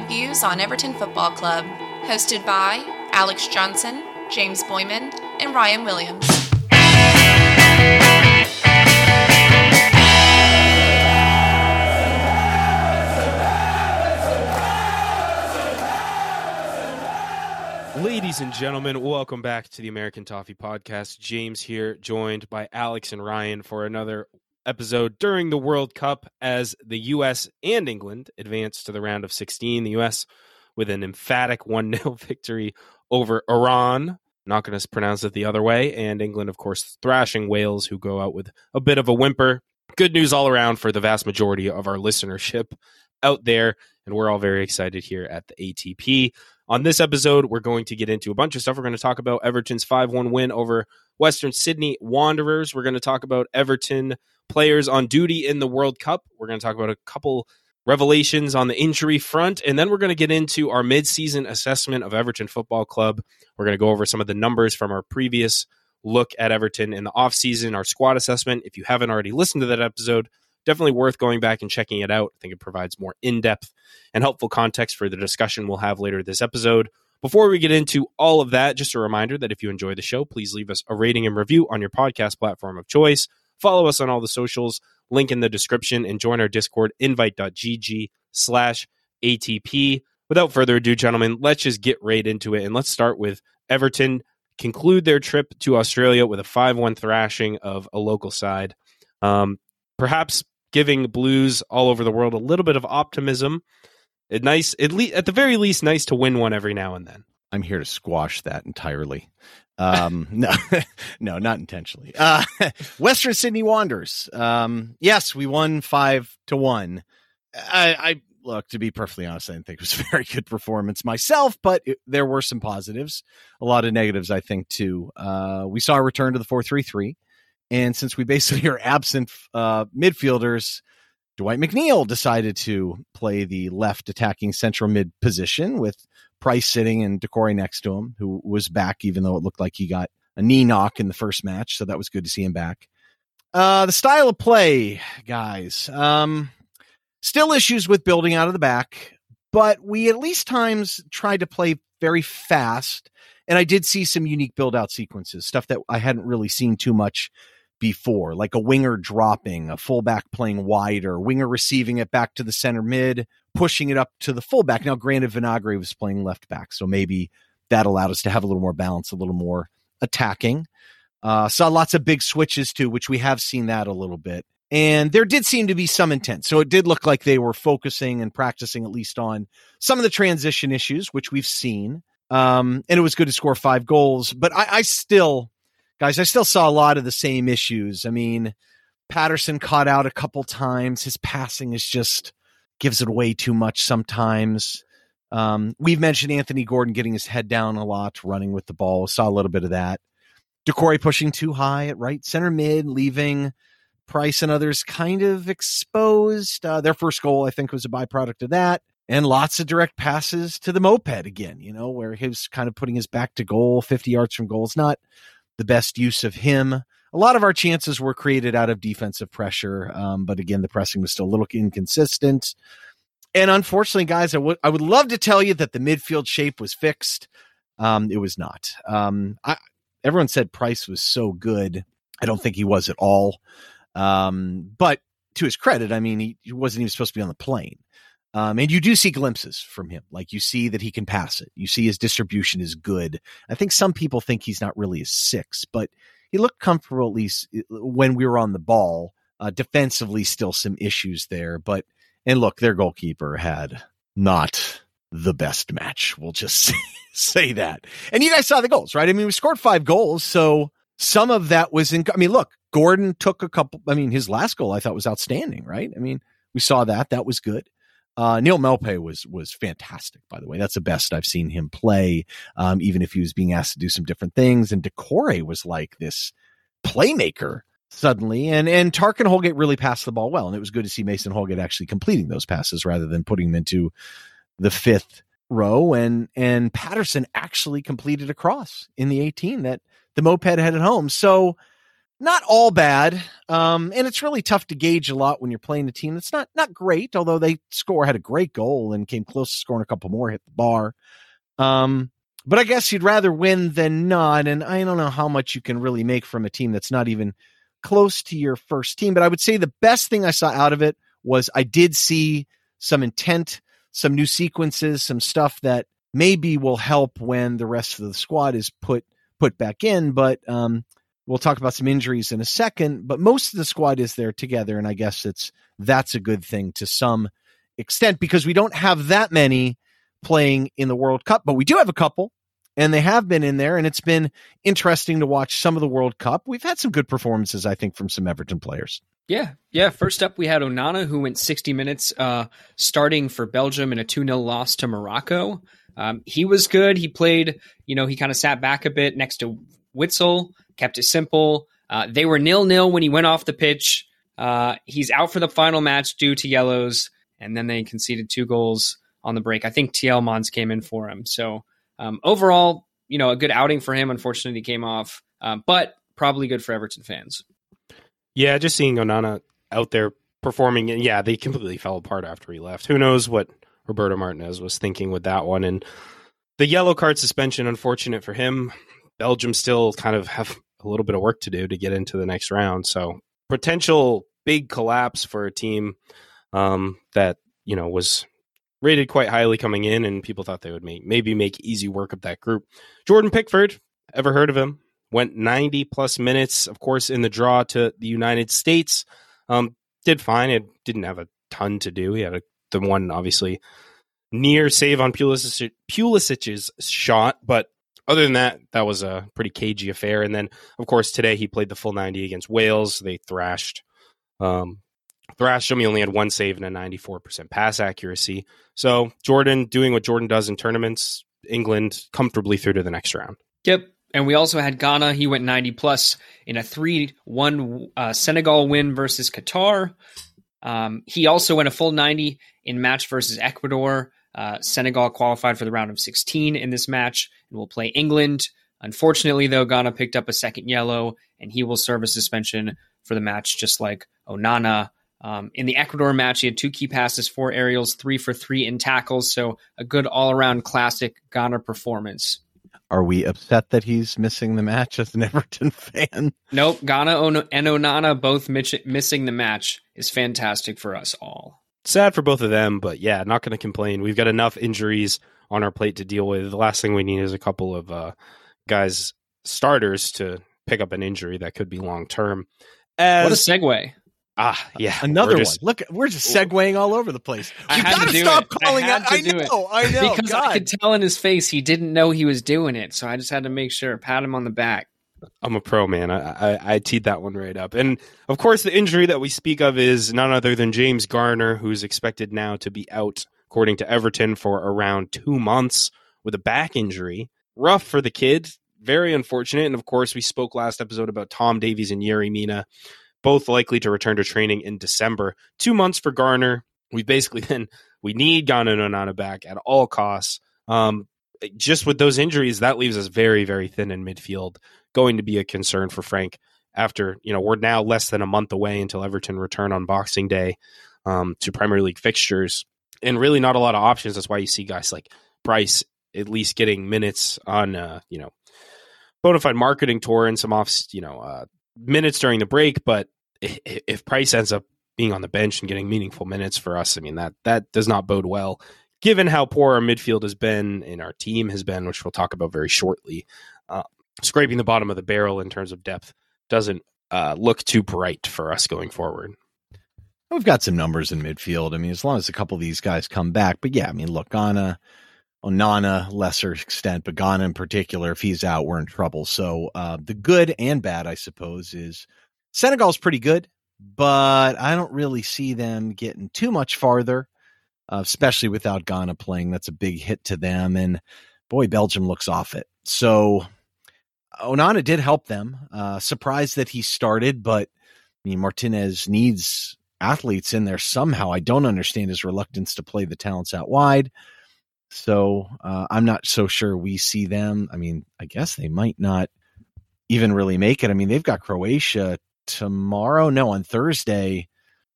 stateside views on Everton Football Club. Hosted by Alex Johnson, James Boyman, and Ryan Williams. Ladies and gentlemen, welcome back to the American Toffee Podcast. James here, joined by Alex and Ryan for another episode during the World Cup as the U.S. and England advance to the round of 16. The U.S. with an emphatic 1 0 victory over Iran. Not going to pronounce it the other way. And England, of course, thrashing Wales, who go out with a bit of a whimper. Good news all around for the vast majority of our listenership out there. And we're all very excited here at the ATP. On this episode, we're going to get into a bunch of stuff. We're going to talk about Everton's 5 1 win over Western Sydney Wanderers. We're going to talk about Everton players on duty in the World Cup. We're going to talk about a couple revelations on the injury front, and then we're going to get into our midseason assessment of Everton Football Club. We're going to go over some of the numbers from our previous look at Everton in the offseason, our squad assessment. If you haven't already listened to that episode, definitely worth going back and checking it out. I think it provides more in depth and helpful context for the discussion we'll have later this episode. Before we get into all of that, just a reminder that if you enjoy the show, please leave us a rating and review on your podcast platform of choice. Follow us on all the socials, link in the description, and join our Discord, invite.gg slash ATP. Without further ado, gentlemen, let's just get right into it. And let's start with Everton conclude their trip to Australia with a 5 1 thrashing of a local side. Um, perhaps giving Blues all over the world a little bit of optimism. It nice, at, le- at the very least, nice to win one every now and then. I'm here to squash that entirely. Um, no, no, not intentionally. Uh, Western Sydney Wanderers. Um, yes, we won five to one. I, I look to be perfectly honest. I didn't think it was a very good performance myself, but it, there were some positives, a lot of negatives. I think too. Uh, we saw a return to the four three three, and since we basically are absent uh, midfielders, Dwight McNeil decided to play the left attacking central mid position with Price sitting and Doucouré next to him, who was back, even though it looked like he got a knee knock in the first match. So that was good to see him back. Uh, the style of play, guys. Um, still issues with building out of the back, but we at least times tried to play very fast. And I did see some unique build out sequences, stuff that I hadn't really seen too much before, like a winger dropping, a fullback playing wider, winger receiving it back to the center mid, pushing it up to the fullback. Now, granted, Vinagre was playing left back, so maybe that allowed us to have a little more balance, a little more attacking. Uh, saw lots of big switches too, which we have seen that a little bit. And there did seem to be some intent. So it did look like they were focusing and practicing at least on some of the transition issues, which we've seen. Um, and it was good to score five goals. But I, I still, guys, I still saw a lot of the same issues. I mean, Patterson caught out a couple times. His passing is just gives it away too much sometimes. Um, we've mentioned Anthony Gordon getting his head down a lot, running with the ball. Saw a little bit of that. Doucouré pushing too high at right center mid, leaving Price and others kind of exposed. Uh, their first goal, I think, was a byproduct of that. And lots of direct passes to the moped again, you know, where he was kind of putting his back to goal, 50 yards from goal. It's not the best use of him. A lot of our chances were created out of defensive pressure, um, but again, the pressing was still a little inconsistent. And unfortunately, guys, I would I would love to tell you that the midfield shape was fixed. Um, it was not. Um, I, everyone said Price was so good. I don't think he was at all. Um, but to his credit, I mean, he, he, wasn't even supposed to be on the plane. Um, and you do see glimpses from him. Like you see that he can pass it. You see his distribution is good. I think some people think he's not really a six, but he looked comfortable at least when we were on the ball. Uh, defensively, still some issues there. But, and look, their goalkeeper had not the best match. We'll just say that. And you guys saw the goals, right? I mean, we scored five goals. So some of that was in, I mean, look, Gordon took a couple. I mean, his last goal I thought was outstanding, right? I mean, we saw that. That was good. Uh, Neal Maupay was was fantastic, by the way. That's the best I've seen him play, um, even if he was being asked to do some different things. And Doucouré was like this playmaker suddenly. And and Tark and Holgate really passed the ball well. And it was good to see Mason Holgate actually completing those passes rather than putting them into the fifth row. And and Patterson actually completed a cross in the 18 that the moped headed home. So not all bad. Um, and it's really tough to gauge a lot when you're playing a team that's not not great, although they score had a great goal and came close to scoring a couple more, hit the bar. Um, but I guess you'd rather win than not. And I don't know how much you can really make from a team that's not even close to your first team. But I would say the best thing I saw out of it was I did see some intent, some new sequences, some stuff that maybe will help when the rest of the squad is put put back in. But um, we'll talk about some injuries in a second. But most of the squad is there together, and I guess it's that's a good thing to some extent because we don't have that many playing in the World Cup, but we do have a couple, and they have been in there, and it's been interesting to watch some of the World Cup. We've had some good performances, I think, from some Everton players. Yeah, yeah. First up, we had Onana, who went 60 minutes uh, starting for Belgium in a 2 0 loss to Morocco. Um, he was good. He played, you know, he kind of sat back a bit next to Witsel, kept it simple. Uh, they were nil nil when he went off the pitch. Uh, he's out for the final match due to yellows, and then they conceded two goals on the break. I think Tielemans came in for him. So um, overall, you know, a good outing for him. Unfortunately, he came off, um, but probably good for Everton fans. Yeah, just seeing Onana out there performing, and yeah, they completely fell apart after he left. Who knows what Roberto Martinez was thinking with that one? And the yellow card suspension, unfortunate for him. Belgium still kind of have a little bit of work to do to get into the next round. So potential big collapse for a team um, that you know was rated quite highly coming in, and people thought they would make maybe make easy work of that group. Jordan Pickford, ever heard of him? Went 90 plus minutes, of course, in the draw to the United States. Um, did fine. It didn't have a ton to do. He had a, the one obviously near save on Pulisic, Pulisic's shot, but other than that, that was a pretty cagey affair. And then, of course, today he played the full 90 against Wales. They thrashed um, thrashed him. He only had one save and a 94% pass accuracy. So Jordan doing what Jordan does in tournaments, England comfortably through to the next round. Yep. And we also had Gana. He went 90 plus in a 3 1 uh, Senegal win versus Qatar. Um, he also went a full 90 in match versus Ecuador. Uh, Senegal qualified for the round of 16 in this match and will play England. Unfortunately, though, Gana picked up a second yellow and he will serve a suspension for the match, just like Onana. Um, in the Ecuador match, he had two key passes, four aerials, three for three in tackles. So a good all around classic Gana performance. Are we upset that he's missing the match as an Everton fan? Nope. Gana and Onana both missing the match is fantastic for us all. Sad for both of them, but yeah, not going to complain. We've got enough injuries on our plate to deal with. The last thing we need is a couple of uh, guys, starters, to pick up an injury that could be long term. What a segue. Ah, yeah. Another just, one. Look, we're just segueing all over the place. You gotta stop it. calling I, I know, I know. Because God. I could tell in his face he didn't know he was doing it. So I just had to make sure, pat him on the back. I'm a pro, man. I, I, I teed that one right up. And of course, the injury that we speak of is none other than James Garner, who's expected now to be out, according to Everton, for around two months with a back injury. Rough for the kid. Very unfortunate. And of course, we spoke last episode about Tom Davies and Yerry Mina both likely to return to training in December. Two months for Garner. We basically then we need Gana and Onana back at all costs. Um, just with those injuries, that leaves us very, very thin in midfield. Going to be a concern for Frank after you know we're now less than a month away until Everton return on Boxing Day um, to Premier League fixtures, and really not a lot of options. That's why you see guys like Price at least getting minutes on uh, you know bona fide marketing tour and some off you know uh, minutes during the break, but if Price ends up being on the bench and getting meaningful minutes for us, I mean that that does not bode well. Given how poor our midfield has been and our team has been, which we'll talk about very shortly, uh, scraping the bottom of the barrel in terms of depth doesn't uh, look too bright for us going forward. We've got some numbers in midfield. I mean, as long as a couple of these guys come back, but yeah, I mean, look, Gana, Onana, lesser extent, but Gana in particular, if he's out, we're in trouble. So uh, the good and bad, I suppose, is Senegal's pretty good, but I don't really see them getting too much farther, uh, especially without Gana playing. That's a big hit to them. And boy, Belgium looks off it. So Onana did help them. Uh, surprised that he started, but I mean, Martinez needs athletes in there somehow. I don't understand his reluctance to play the talents out wide. So uh, I'm not so sure we see them. I mean, I guess they might not even really make it. I mean, they've got Croatia tomorrow. No, on Thursday.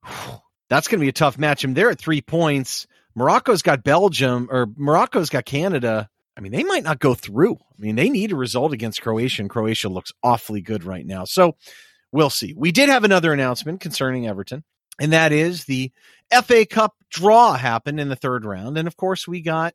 That's going to be a tough match. I mean, they're at three points. Morocco's got Belgium or Morocco's got Canada. I mean, they might not go through. I mean, they need a result against Croatia, and Croatia looks awfully good right now. So we'll see. We did have another announcement concerning Everton, and that is the FA Cup draw happened in the third round. And of course, we got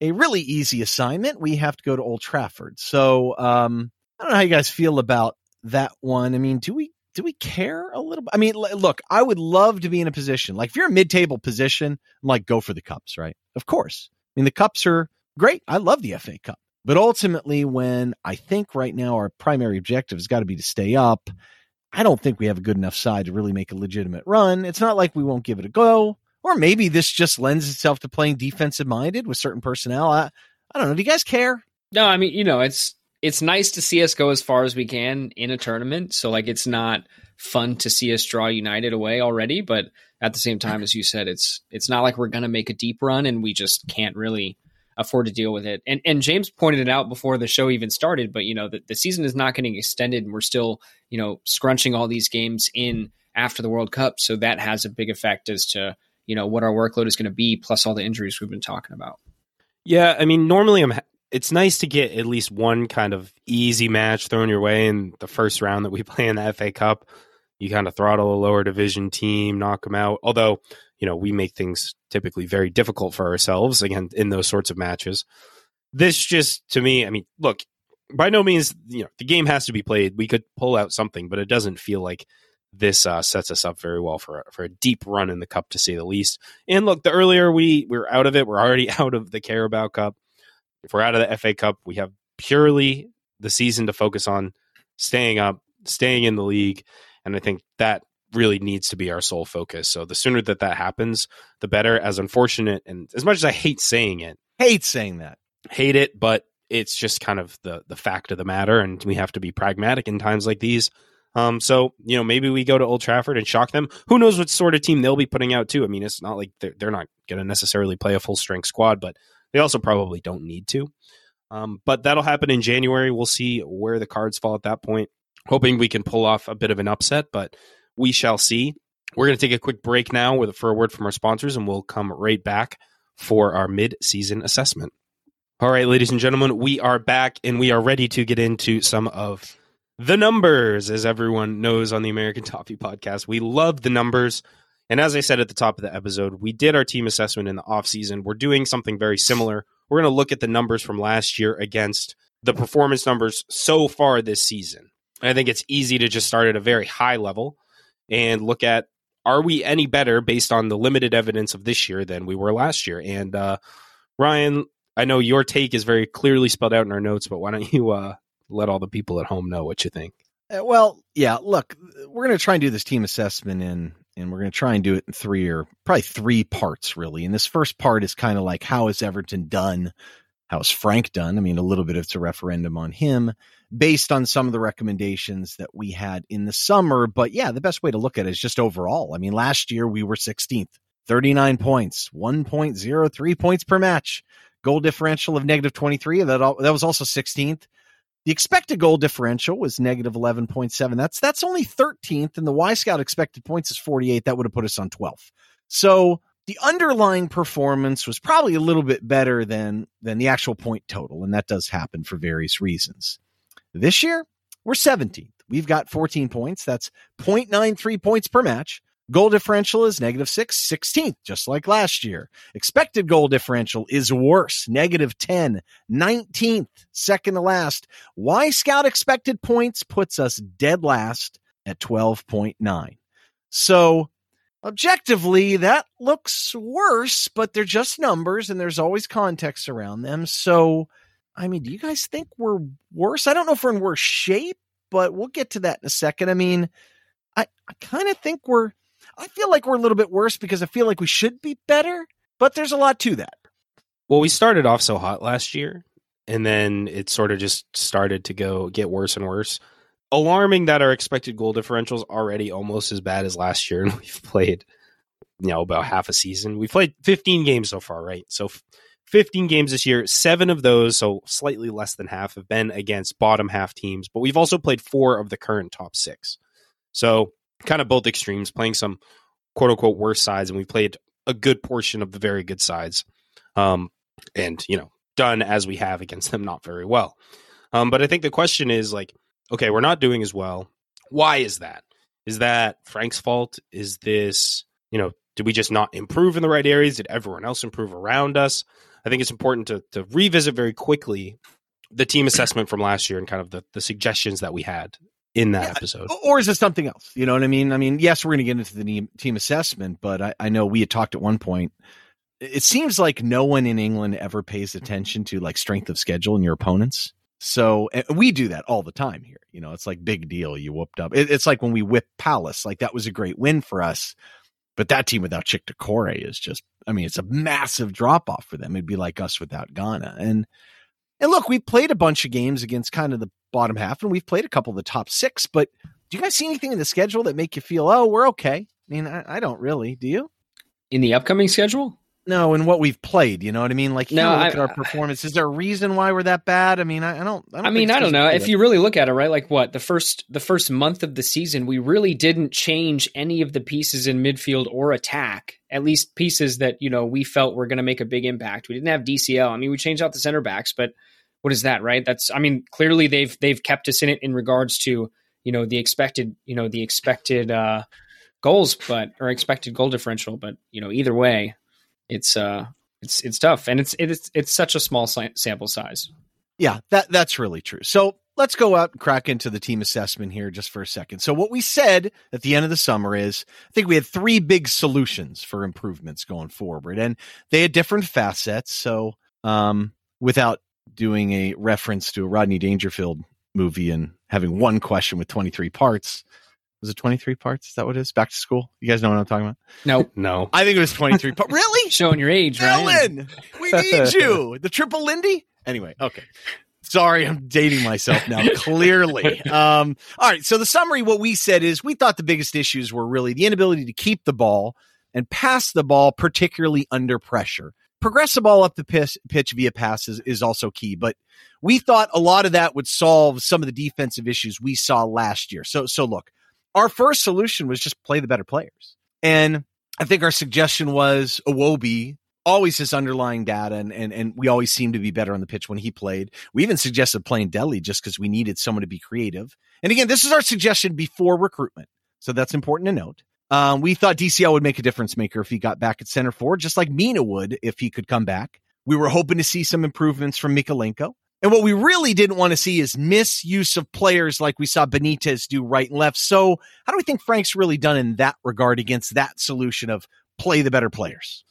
a really easy assignment. We have to go to Old Trafford. So um, I don't know how you guys feel about that one. I mean, do we do we care a little? I mean, look, I would love to be in a position like if you're a mid-table position, like go for the cups, right? Of course. I mean, the cups are great. I love the FA Cup. But ultimately, when I think right now our primary objective has got to be to stay up, I don't think we have a good enough side to really make a legitimate run. It's not like we won't give it a go. Or maybe this just lends itself to playing defensive minded with certain personnel. I, I don't know. Do you guys care? No, I mean, you know, it's it's nice to see us go as far as we can in a tournament. So like it's not fun to see us draw United away already, but at the same time, as you said, it's it's not like we're gonna make a deep run and we just can't really afford to deal with it. And and James pointed it out before the show even started, but you know, the, the season is not getting extended and we're still, you know, scrunching all these games in after the World Cup. So that has a big effect as to, you know, what our workload is going to be, plus all the injuries we've been talking about. Yeah, I mean, normally I'm it's nice to get at least one kind of easy match thrown your way in the first round that we play in the FA Cup. You kind of throttle a lower division team, knock them out. Although, you know, we make things typically very difficult for ourselves again in those sorts of matches. This just to me, I mean, look, by no means, you know, the game has to be played. We could pull out something, but it doesn't feel like this uh, sets us up very well for a, for a deep run in the cup, to say the least. And look, the earlier we we're out of it, we're already out of the Carabao Cup if we're out of the FA Cup, we have purely the season to focus on staying up, staying in the league, and I think that really needs to be our sole focus. So the sooner that that happens, the better. As unfortunate and as much as I hate saying it, hate saying that, hate it, but it's just kind of the the fact of the matter, and we have to be pragmatic in times like these. Um, so you know, maybe we go to Old Trafford and shock them. Who knows what sort of team they'll be putting out too? I mean, it's not like they're, they're not going to necessarily play a full strength squad, but they also probably don't need to. Um, but that'll happen in January. We'll see where the cards fall at that point. Hoping we can pull off a bit of an upset, but we shall see. We're going to take a quick break now with, for a word from our sponsors, and we'll come right back for our mid-season assessment. All right, ladies and gentlemen, we are back and we are ready to get into some of the numbers. As everyone knows on the American Toffee podcast, we love the numbers. And as I said at the top of the episode, we did our team assessment in the offseason. We're doing something very similar. We're going to look at the numbers from last year against the performance numbers so far this season. I think it's easy to just start at a very high level and look at are we any better based on the limited evidence of this year than we were last year? And uh, Ryan, I know your take is very clearly spelled out in our notes, but why don't you uh, let all the people at home know what you think? Uh, well, yeah, look, we're going to try and do this team assessment in and we're going to try and do it in three or probably three parts really. And this first part is kind of like how is Everton done? How is Frank done? I mean, a little bit of it's a referendum on him based on some of the recommendations that we had in the summer. But yeah, the best way to look at it is just overall. I mean, last year we were 16th, 39 points, 1.03 points per match, goal differential of negative 23. That, that was also 16th. The expected goal differential was negative 11.7. That's that's only 13th, and the Wyscout expected points is 48. That would have put us on 12th. So the underlying performance was probably a little bit better than than the actual point total, and that does happen for various reasons. This year, we're 17th. We've got 14 points. That's 0.93 points per match. Goal differential is negative six, 16th, just like last year. Expected goal differential is worse, negative 10, 19th, second to last. Wyscout expected points puts us dead last at 12.9. So objectively, that looks worse, but they're just numbers and there's always context around them. So, I mean, do you guys think we're worse? I don't know if we're in worse shape, but we'll get to that in a second. I mean, I, I kind of think we're I feel like we're a little bit worse because I feel like we should be better, but there's a lot to that. Well, we started off so hot last year, and then it sort of just started to go get worse and worse. Alarming that our expected goal differentials already almost as bad as last year, and we've played, you know, about half a season. We've played 15 games so far, right? So 15 games this year. Seven of those, so slightly less than half, have been against bottom half teams. But we've also played four of the current top six. So kind of both extremes, playing some quote unquote worse sides, and we played a good portion of the very good sides. Um, and you know, done as we have against them, not very well. Um, but I think the question is like, okay, we're not doing as well. Why is that? Is that Frank's fault? Is this, you know, did we just not improve in the right areas? Did everyone else improve around us? I think it's important to to revisit very quickly the team assessment from last year and kind of the, the suggestions that we had in that Yeah, episode. Or is it something else? You know what I mean? I mean, yes, we're going to get into the team, assessment, but I, I know we had talked at one point. It seems like no one in England ever pays mm-hmm. attention to like strength of schedule and your opponents. So we do that all the time here. You know, it's like big deal. You whooped up. It, it's like when we whipped Palace. Like that was a great win for us. But that team without Cheick Doucouré is just, I mean, it's a massive drop off for them. It'd be like us without Gana. And and look, we played a bunch of games against kind of the bottom half, and we've played a couple of the top six. But do you guys see anything in the schedule that make you feel, oh, we're okay? I mean, I, I don't really. Do you? In the upcoming schedule? No, in what we've played, you know what I mean? Like, you No, look at our performance. Is there a reason why we're that bad? I mean, I, I don't. I, don't I mean, I don't know. If you really look at it, right? Like what the first the first month of the season, we really didn't change any of the pieces in midfield or attack. At least pieces that you know we felt were going to make a big impact. We didn't have DCL. I mean, we changed out the center backs, but what is that, right? That's I mean, clearly they've they've kept us in it in regards to you know the expected you know the expected uh goals, but or expected goal differential. But you know, either way, it's uh it's it's tough, and it's it's it's such a small sample size. Yeah, that that's really true. So let's go out and crack into the team assessment here just for a second. So what we said at the end of the summer is I think we had three big solutions for improvements going forward, and they had different facets. So um, without doing a reference to a Rodney Dangerfield movie and having one question with 23 parts. Was it 23 parts? Is that what it is? Back to school? You guys know what I'm talking about? No, No. I think it was 23 parts. Really? showing your age, right? Ellen, we need you. The triple Lindy. Anyway, okay. Sorry, I'm dating myself now. Clearly, um, all right. So the summary, what we said is, we thought the biggest issues were really the inability to keep the ball and pass the ball, particularly under pressure. Progress the ball up the pitch, pitch via passes is also key, but we thought a lot of that would solve some of the defensive issues we saw last year. So, so look, our first solution was just play the better players, and I think our suggestion was Iwobi always his underlying data and, and and we always seemed to be better on the pitch when he played. We even suggested playing Dele just because we needed someone to be creative. And again, this is our suggestion before recruitment. So that's important to note. Um, we thought DCL would make a difference maker if he got back at center forward, just like Mina would if he could come back. We were hoping to see some improvements from Mykolenko. And what we really didn't want to see is misuse of players like we saw Benitez do right and left. So how do we think Frank's really done in that regard against that solution of play the better players?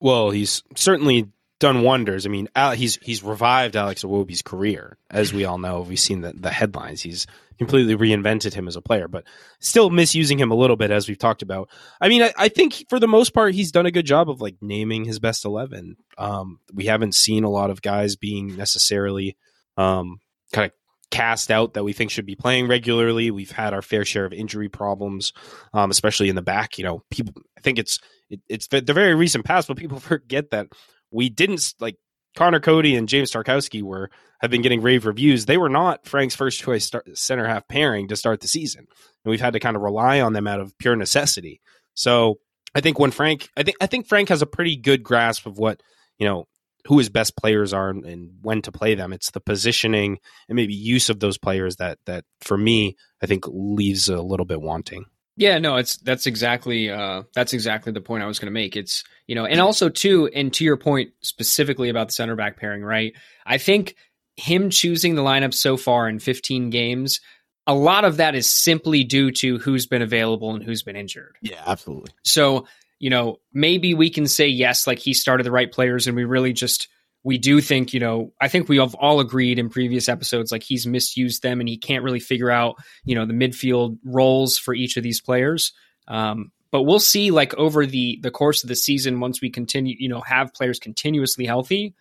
Well, he's certainly done wonders. I mean, he's he's revived Alex Iwobi's career, as we all know. We've seen the, the headlines. He's completely reinvented him as a player, but still misusing him a little bit, as we've talked about. I mean, I, I think for the most part, he's done a good job of like naming his best eleven. Um, we haven't seen a lot of guys being necessarily um, kind of cast out that we think should be playing regularly. We've had our fair share of injury problems, um, especially in the back. You know, people. I think it's it, it's the very recent past, but people forget that we didn't like Conor Coady and James Tarkowski were have been getting rave reviews. They were not Frank's first choice start, center half pairing to start the season, and we've had to kind of rely on them out of pure necessity. So I think when Frank, I think I think Frank has a pretty good grasp of what you know who his best players are and, and when to play them. It's the positioning and maybe use of those players that that for me I think leaves a little bit wanting. Yeah, no, it's that's exactly uh, that's exactly the point I was going to make. It's you know, and also too, and to your point specifically about the center back pairing, right? I think him choosing the lineup so far in 15 games, a lot of that is simply due to who's been available and who's been injured. Yeah, absolutely. So you know, maybe we can say yes, like he started the right players, and we really just we do think, you know, I think we have all agreed in previous episodes, like he's misused them and he can't really figure out, you know, the midfield roles for each of these players. Um, but we'll see, like over the the course of the season, once we continue, you know, have players continuously healthy,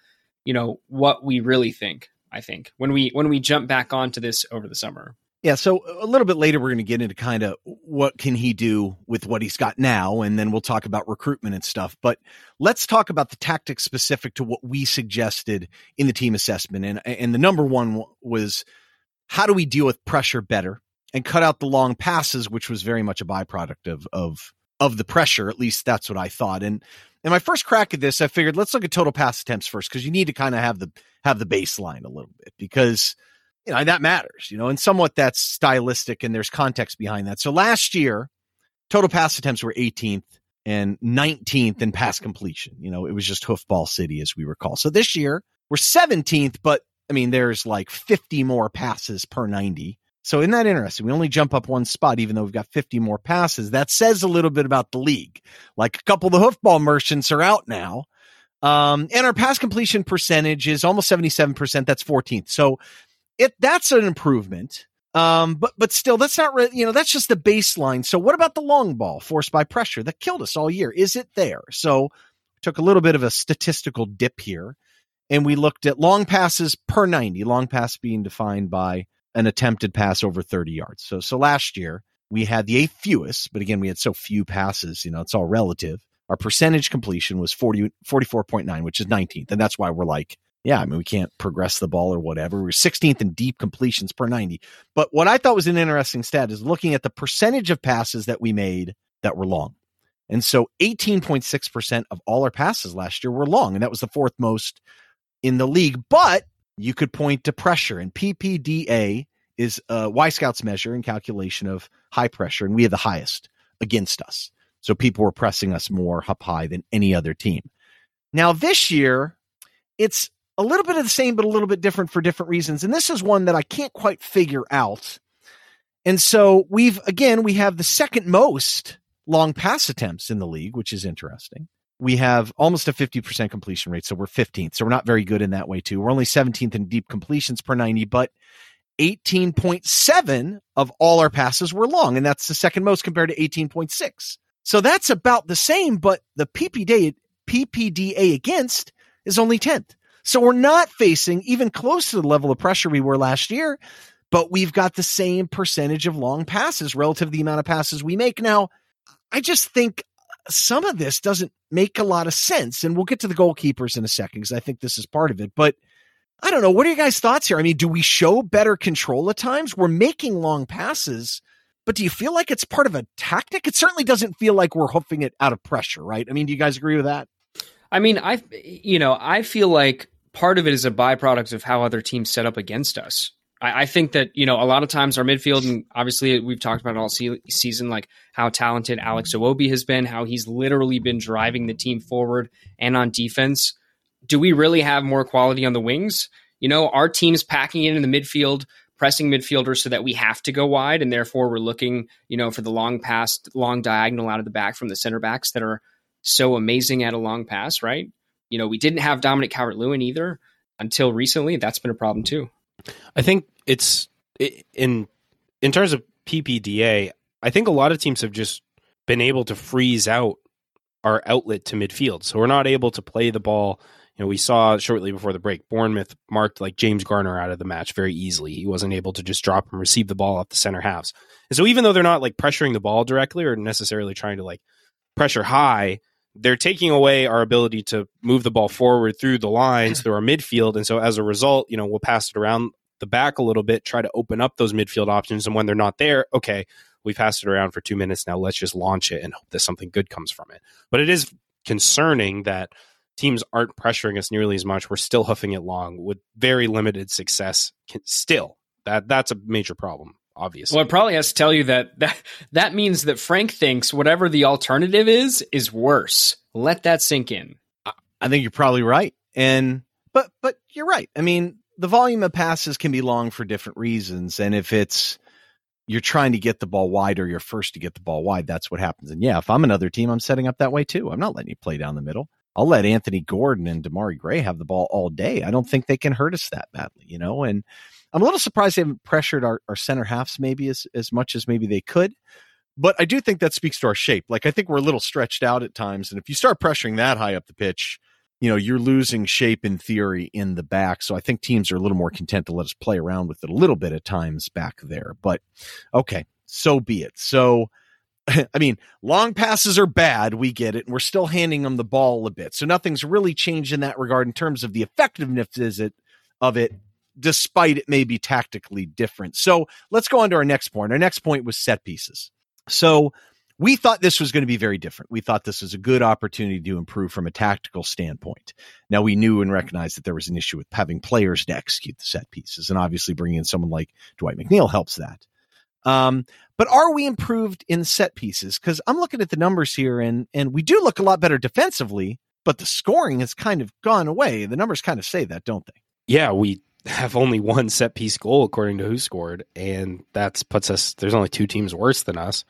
you know, what we really think. I think when we when we jump back onto this over the summer. Yeah, so a little bit later, we're going to get into kind of what can he do with what he's got now, and then we'll talk about recruitment and stuff. But let's talk about the tactics specific to what we suggested in the team assessment. And and the number one was how do we deal with pressure better and cut out the long passes, which was very much a byproduct of of of the pressure. At least that's what I thought. And in my first crack at this, I figured let's look at total pass attempts first because you need to kind of have the have the baseline a little bit because you know, that matters, you know, and somewhat that's stylistic and there's context behind that. So last year, total pass attempts were 18th and 19th in pass completion. You know, it was just hoofball city as we recall. So this year we're 17th, but I mean, there's like 50 more passes per 90. So isn't that interesting? We only jump up one spot, even though we've got 50 more passes. That says a little bit about the league. Like a couple of the hoofball merchants are out now. Um, and our pass completion percentage is almost 77%. That's 14th. So it that's an improvement. Um, but but still, that's not you know that's just the baseline. So what about the long ball forced by pressure that killed us all year? Is it there? So took a little bit of a statistical dip here, and we looked at long passes per ninety. Long pass being defined by an attempted pass over thirty yards. So so last year we had the eighth fewest, but again we had so few passes. You know it's all relative. Our percentage completion was 40, 44.9, which is 19th. And that's why we're like, yeah, I mean, we can't progress the ball or whatever. We're 16th in deep completions per 90. But what I thought was an interesting stat is looking at the percentage of passes that we made that were long. And so 18.6% of all our passes last year were long, and that was the fourth most in the league. But you could point to pressure, and PPDA is a Wyscout's measure and calculation of high pressure, and we had the highest against us. So people were pressing us more up high than any other team. Now, this year, it's a little bit of the same, but a little bit different for different reasons. And this is one that I can't quite figure out. And so we've, again, we have the second most long pass attempts in the league, which is interesting. We have almost a 50% completion rate. So we're 15th. So we're not very good in that way, too. We're only 17th in deep completions per 90, but 18.7 of all our passes were long. And that's the second most compared to 18.6. So that's about the same, but the PPD, PPDA against is only 10th. So we're not facing even close to the level of pressure we were last year, but we've got the same percentage of long passes relative to the amount of passes we make. Now, I just think some of this doesn't make a lot of sense. And we'll get to the goalkeepers in a second because I think this is part of it. But I don't know. What are your guys' thoughts here? I mean, do we show better control at times? We're making long passes, but do you feel like it's part of a tactic? It certainly doesn't feel like we're hoofing it out of pressure, right? I mean, do you guys agree with that? I mean, I you know, I feel like part of it is a byproduct of how other teams set up against us. I, I think that you know a lot of times our midfield, and obviously we've talked about it all se- season, like how talented Alex Iwobi has been, how he's literally been driving the team forward and on defense. Do we really have more quality on the wings? You know, our team's packing it in the midfield, pressing midfielders so that we have to go wide, and therefore we're looking, you know, for the long pass, long diagonal out of the back from the center backs that are so amazing at a long pass, right? You know, we didn't have Dominic Calvert Lewin either until recently. That's been a problem too. I think it's in in terms of PPDA. I think a lot of teams have just been able to freeze out our outlet to midfield, so we're not able to play the ball. You know, we saw shortly before the break, Bournemouth marked like James Garner out of the match very easily. He wasn't able to just drop and receive the ball off the center halves. And so even though they're not like pressuring the ball directly or necessarily trying to like pressure high, they're taking away our ability to move the ball forward through the lines through our midfield. And so as a result you know we'll pass it around the back a little bit try to open up those midfield options. And when they're not there okay we passed it around for two minutes. Now let's just launch it and hope that something good comes from it. But it is concerning that teams aren't pressuring us nearly as much. We're still hoofing it long with very limited success. Still that that's a major problem obviously. Well, it probably has to tell you that that that means that Frank thinks whatever the alternative is is worse. Let that sink in. I think you're probably right. And but but you're right. I mean, the volume of passes can be long for different reasons and if it's you're trying to get the ball wide or you're first to get the ball wide, that's what happens. And yeah, if I'm another team, I'm setting up that way too. I'm not letting you play down the middle. I'll let Anthony Gordon and Demarai Gray have the ball all day. I don't think they can hurt us that badly, you know? And I'm a little surprised they haven't pressured our, our center halves maybe as, as much as maybe they could. But I do think that speaks to our shape. Like I think we're a little stretched out at times. And if you start pressuring that high up the pitch, you know, you're losing shape in theory in the back. So I think teams are a little more content to let us play around with it a little bit at times back there. But okay, so be it. So, I mean, long passes are bad. We get it. And we're still handing them the ball a bit. So nothing's really changed in that regard in terms of the effectiveness is it, of it, despite it may be tactically different. So let's go on to our next point. Our next point was set pieces. So we thought this was going to be very different. We thought this was a good opportunity to improve from a tactical standpoint. Now we knew and recognized that there was an issue with having players to execute the set pieces, and obviously bringing in someone like Dwight McNeil helps that. Um, but are we improved in set pieces? Because I'm looking at the numbers here, and and we do look a lot better defensively, but the scoring has kind of gone away. The numbers kind of say that, don't they? Yeah, we have only one set piece goal according to WhoScored, and that puts us. There's only two teams worse than us.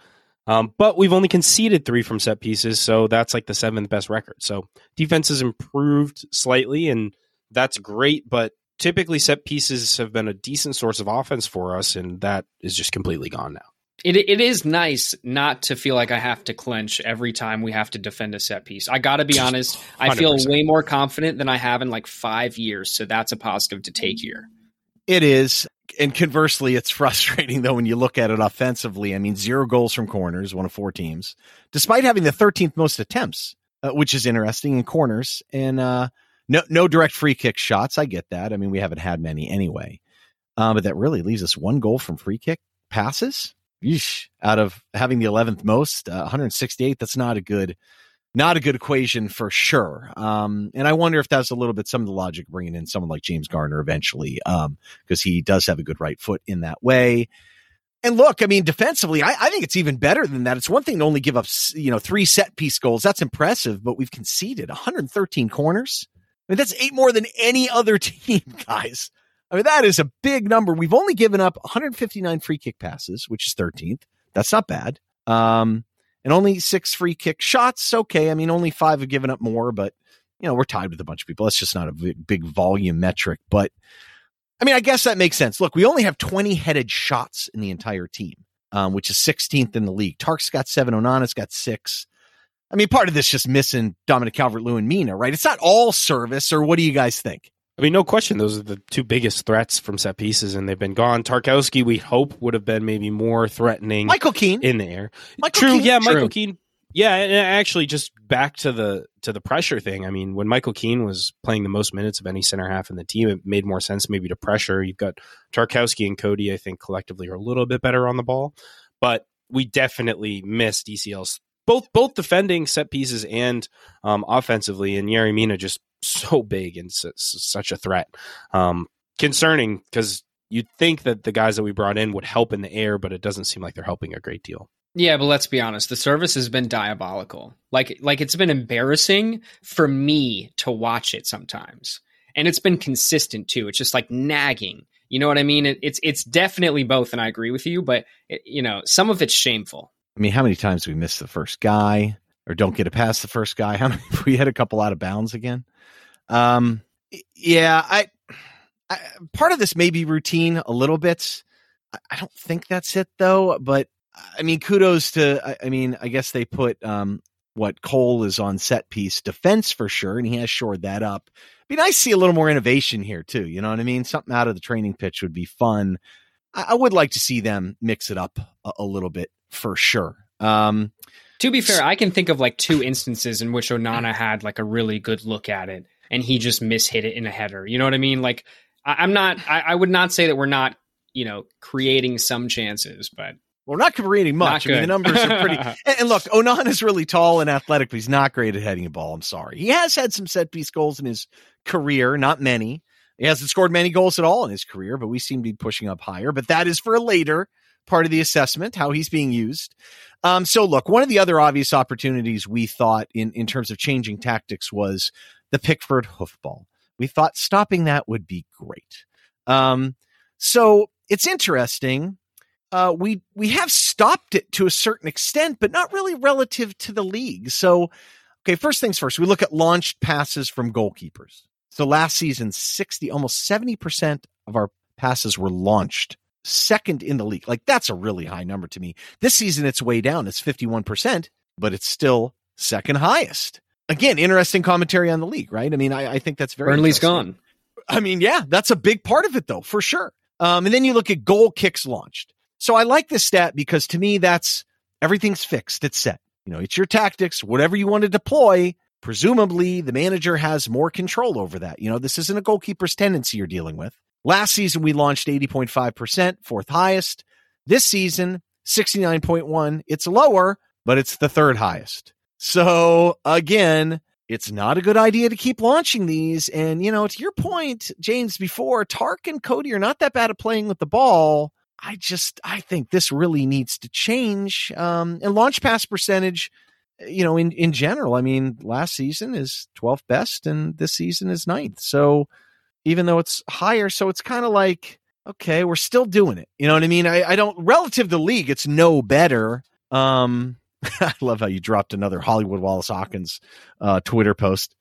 Um, but we've only conceded three from set pieces, so that's like the seventh best record. So defense has improved slightly, and that's great. But typically, set pieces have been a decent source of offense for us, and that is just completely gone now. It it is nice not to feel like I have to clench every time we have to defend a set piece. I got to be honest, I feel way more confident than I have in like five years, so that's a positive to take here. It is and conversely, it's frustrating though when you look at it offensively. I mean, zero goals from corners, one of four teams, despite having the 13th most attempts, uh, which is interesting in corners, and uh, no no direct free kick shots. I get that. I mean, we haven't had many anyway, uh, but that really leaves us one goal from free kick passes. Yeesh, out of having the 11th most, uh, 168. That's not a good not a good equation for sure. Um, and I wonder if that's a little bit some of the logic bringing in someone like James Garner eventually, because um, he does have a good right foot in that way. And look, I mean, defensively, I, I, think it's even better than that. It's one thing to only give up, you know, three set piece goals. That's impressive, but we've conceded 113 corners. I mean, that's eight more than any other team, guys. I mean, that is a big number. We've only given up 159 free kick passes, which is 13th. That's not bad. Um, and only six free kick shots. Okay. I mean, only five have given up more, but you know, we're tied with a bunch of people. That's just not a big, volume metric, but I mean, I guess that makes sense. Look, we only have 20 headed shots in the entire team, um, which is 16th in the league. Tark's got seven. Onana's got six. I mean, part of this just missing Dominic Calvert Lewin Mina, right? It's not all service, or what do you guys think? I mean, no question, those are the two biggest threats from set pieces, and they've been gone. Tarkowski, we hope, would have been maybe more threatening. Michael Keane in the air. Michael True, Keane, yeah, true. Michael Keane. Yeah, and actually, just back to the to the pressure thing. I mean, when Michael Keane was playing the most minutes of any center half in the team, it made more sense maybe to pressure. You've got Tarkowski and Coady. I think collectively are a little bit better on the ball, but we definitely missed DCL's both both defending set pieces and um, offensively. And Yerry Mina just so big and su- such a threat. Um, concerning because you'd think that the guys that we brought in would help in the air, but it doesn't seem like they're helping a great deal. Yeah, but let's be honest, the service has been diabolical. Like like it's been embarrassing for me to watch it sometimes. And it's been consistent too. It's just like nagging. You know what I mean? It, it's it's definitely both and I agree with you, but it, you know, some of it's shameful. I mean, how many times we miss the first guy or don't get it past the first guy? How many we had a couple out of bounds again? Um, yeah, I, I, part of this may be routine a little bit. I, I don't think that's it though. But I mean, kudos to. I, I mean, I guess they put um, what Cole is on set piece defense for sure, and he has shored that up. Be nice to see a little more innovation here too. You know what I mean? Something out of the training pitch would be fun. I, I would like to see them mix it up a, a little bit for sure. Um, to be fair, I can think of like two instances in which Onana had like a really good look at it and he just mishit it in a header. You know what I mean? Like I, am not. I, I, would not say that we're not. You know, creating some chances, but we're not creating much. I mean, the numbers are pretty. and, and, look, Onan is really tall and athletic, but he's not great at heading a ball. I'm sorry. He has had some set piece goals in his career, not many. He hasn't scored many goals at all in his career, but we seem to be pushing up higher. But that is for later part of the assessment, how he's being used. Um, so look, one of the other obvious opportunities we thought in, in terms of changing tactics was the Pickford hoofball. We thought stopping that would be great. Um, so it's interesting. Uh, we we have stopped it to a certain extent, but not really relative to the league. So, okay, first things first, we look at launched passes from goalkeepers. So last season, sixty, almost seventy percent of our passes were launched. Second in the league, like that's a really high number to me. This season, it's way down; it's fifty-one percent, but it's still second highest. again, interesting commentary on the league, right? I mean, I, I think that's very. Burnley's gone. I mean, yeah, that's a big part of it, though, for sure. Um, and then you look at goal kicks launched. So I like this stat because to me, that's everything's fixed. It's set. You know, it's your tactics, whatever you want to deploy. Presumably, the manager has more control over that. You know, this isn't a goalkeeper's tendency you're dealing with. Last season, we launched 80.5%, fourth highest. This season, 69.1. It's lower, but it's the third highest. So again, it's not a good idea to keep launching these. And, you know, to your point, James, before, Tark and Coady are not that bad at playing with the ball. I just, I think this really needs to change. Um, and launch pass percentage, you know, in, in general, I mean, last season is 12th best and this season is ninth. So even though it's higher, so it's kind of like, okay, we're still doing it. You know what I mean? I, I don't, relative to the league, it's no better. Um, I love how you dropped another Hollywood Wallace Hawkins uh, Twitter post.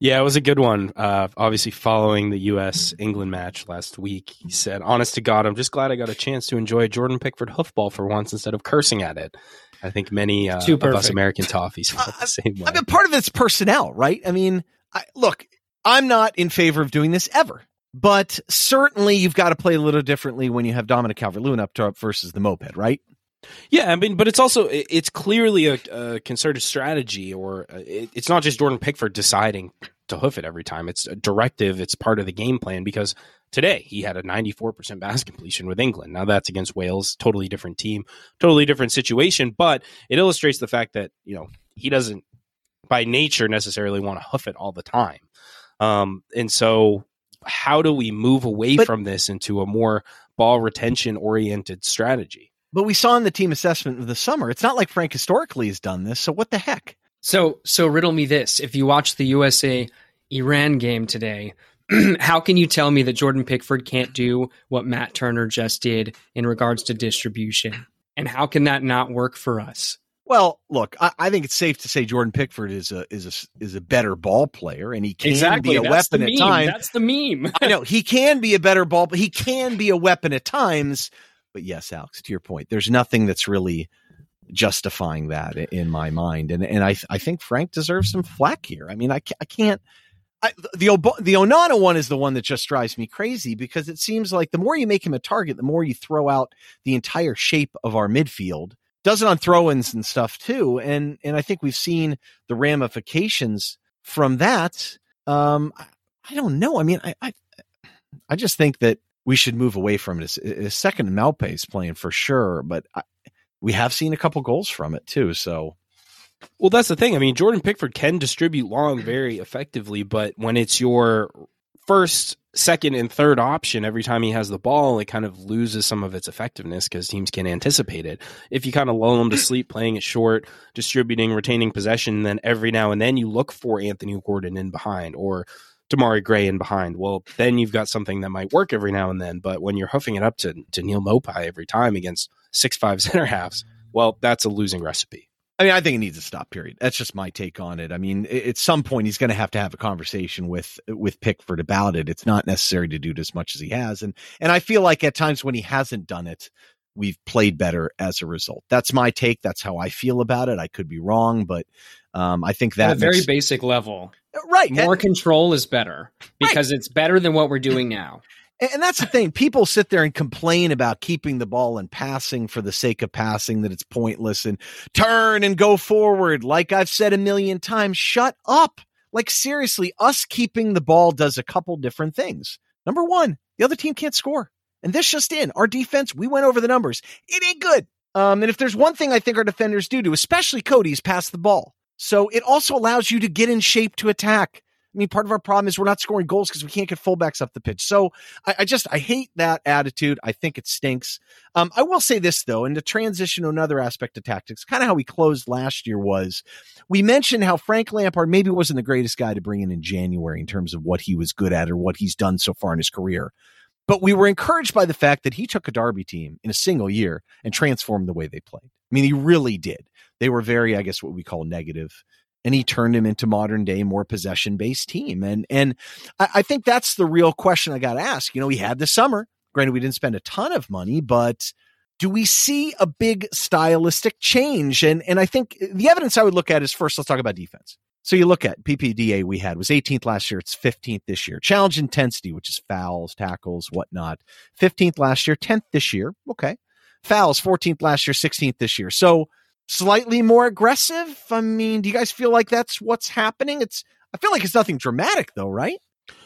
Yeah, it was a good one. Uh, obviously, following the U.S. England match last week, he said, "Honest to God, I'm just glad I got a chance to enjoy Jordan Pickford hoofball for once instead of cursing at it." I think many uh, of us American toffees felt the same way. I mean, part of it's personnel, right? I mean, I, look, I'm not in favor of doing this ever, but certainly you've got to play a little differently when you have Dominic Calvert-Lewin up top versus the moped, right? Yeah, I mean, but it's also it's clearly a, a concerted strategy, or uh, it, it's not just Jordan Pickford deciding to hoof it every time. It's a directive. It's part of the game plan because today he had a 94% pass completion with England. Now that's against Wales, totally different team, totally different situation, but it illustrates the fact that you know he doesn't by nature necessarily want to hoof it all the time. Um, and so, how do we move away but, from this into a more ball retention oriented strategy? But we saw in the team assessment of the summer, it's not like Frank historically has done this. So what the heck? So so riddle me this: If you watch the USA Iran game today, how can you tell me that Jordan Pickford can't do what Matt Turner just did in regards to distribution? And how can that not work for us? Well, look, I, I, think it's safe to say Jordan Pickford is a is a is a better ball player, and he can exactly. be a That's weapon at times. That's the meme. I know he can be a better ball, but he can be a weapon at times. But yes, Alex, to your point, there's nothing that's really justifying that in my mind, and and I I think Frank deserves some flack here. I mean, I I can't. I, the the Onana one is the one that just drives me crazy because it seems like the more you make him a target, the more you throw out the entire shape of our midfield does it on throw-ins and stuff too. And and I think we've seen the ramifications from that. Um, I, I don't know. I mean, I, I, I just think that we should move away from it. A second Maupay is playing for sure, but I, we have seen a couple goals from it too. So. Well, that's the thing. I mean, Jordan Pickford can distribute long very effectively, but when it's your first, second, and third option every time he has the ball, it kind of loses some of its effectiveness because teams can anticipate it. If you kind of lull him to sleep, playing it short, distributing, retaining possession, then every now and then you look for Anthony Gordon in behind or Demarai Gray in behind. Well, then you've got something that might work every now and then. But when you're hoofing it up to, to Neal Maupay every time against six five center halves, well, that's a losing recipe. I mean, I think it needs to stop. Period. That's just my take on it. I mean, at some point, he's going to have to have a conversation with with Pickford about it. It's not necessary to do it as much as he has, and and I feel like at times when he hasn't done it, we've played better as a result. That's my take. That's how I feel about it. I could be wrong, but um, I think that at a very basic level, right? More and, control is better because right. it's better than what we're doing now. And that's the thing. People sit there and complain about keeping the ball and passing for the sake of passing, that it's pointless and turn and go forward. Like I've said a million times, shut up. Like seriously, us keeping the ball does a couple different things. Number one, the other team can't score. And this just in, our defense, we went over the numbers. It ain't good. Um, and if there's one thing I think our defenders do do, especially Coady's pass the ball. So it also allows you to get in shape to attack. I mean, part of our problem is we're not scoring goals because we can't get fullbacks up the pitch. So I, I, just I hate that attitude. I think it stinks. Um, I will say this though, and to transition to another aspect of tactics, kind of how we closed last year was we mentioned how Frank Lampard maybe wasn't the greatest guy to bring in in January in terms of what he was good at or what he's done so far in his career. But we were encouraged by the fact that he took a Derby team in a single year and transformed the way they played. I mean, he really did. They were very, I guess, what we call negative and he turned him into modern day, more possession based team. And and I, I, think that's the real question I got to ask. You know, we had the summer. Granted, we didn't spend a ton of money, but do we see a big stylistic change? And and I think the evidence I would look at is first, let's talk about defense. So you look at PPDA we had was 18th last year. It's 15th this year. Challenge intensity, which is fouls, tackles, whatnot. 15th last year, 10th this year. Okay. Fouls, 14th last year, 16th this year. So slightly more aggressive. I mean, do you guys feel like that's what's happening? It's I feel like it's nothing dramatic though, right?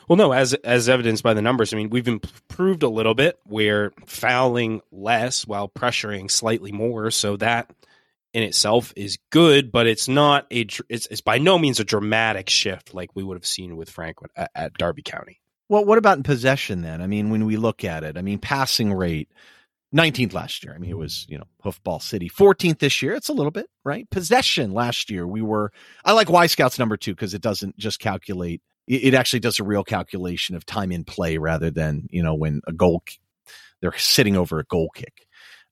Well, no, as as evidenced by the numbers, I mean, we've improved a little bit. We're fouling less while pressuring slightly more, so that in itself is good, but it's not a it's, it's by no means a dramatic shift like we would have seen with Frank at, at Derby County. Well, what about in possession then? I mean, when we look at it, I mean, passing rate, 19th last year. I mean, it was, you know, Hoofball City. 14th this year. It's a little bit, right? Possession last year, we were, I like Wyscout's number two because it doesn't just calculate, it actually does a real calculation of time in play rather than, you know, when a goal, they're sitting over a goal kick.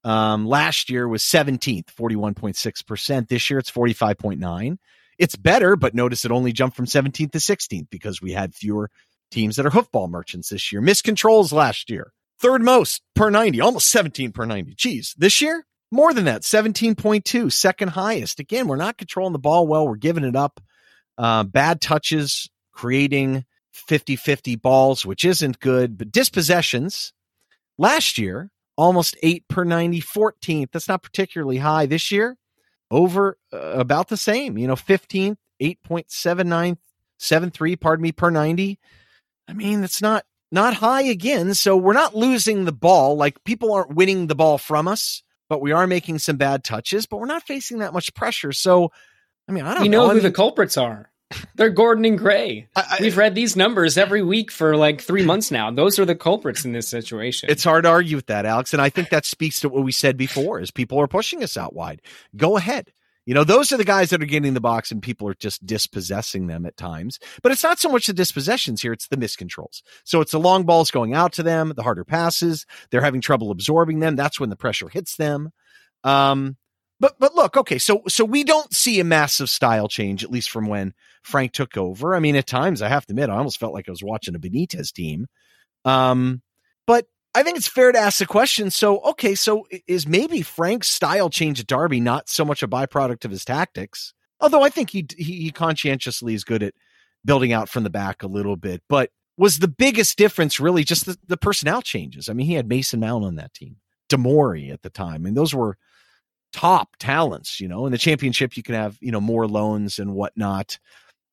Um, last year was 17th, 41.6%. This year it's 45.9. It's better, but notice it only jumped from 17th to 16th because we had fewer teams that are hoofball merchants this year. Missed controls last year, third most per 90, almost 17 per 90. Geez, this year, more than that, 17.2, second highest. Again, we're not controlling the ball well. We're giving it up. Uh, bad touches, creating 50 50 balls, which isn't good, but dispossessions. Last year, almost 8 per 90, 14th. That's not particularly high this year. Over uh, about the same, you know, 15th, 8.79, 73, pardon me, per 90. I mean, that's not not high again. So we're not losing the ball. Like people aren't winning the ball from us, but we are making some bad touches, but we're not facing that much pressure. So, I mean, I don't you know. know who I mean, the culprits are. They're Gordon and Gray. I- I- We've read these numbers every week for like three months now. Those are the culprits in this situation. It's hard to argue with that, Alex. And I think that speaks to what we said before is people are pushing us out wide. Go ahead. You know, those are the guys that are getting the box and people are just dispossessing them at times. But it's not so much the dispossessions here, it's the miscontrols. So it's the long balls going out to them, the harder passes, they're having trouble absorbing them. That's when the pressure hits them. Um, but but look, okay, so so we don't see a massive style change, at least from when Frank took over. I mean, at times I have to admit, I almost felt like I was watching a Benitez team. Um, but I think it's fair to ask the question. So, okay, so is maybe Frank's style change at Derby not so much a byproduct of his tactics? Although I think he he, he conscientiously is good at building out from the back a little bit. But was the biggest difference really just the, the personnel changes? I mean, he had Mason Mount on that team, Tomori at the time. and those were top talents, you know. In the championship, you can have you know more loans and whatnot.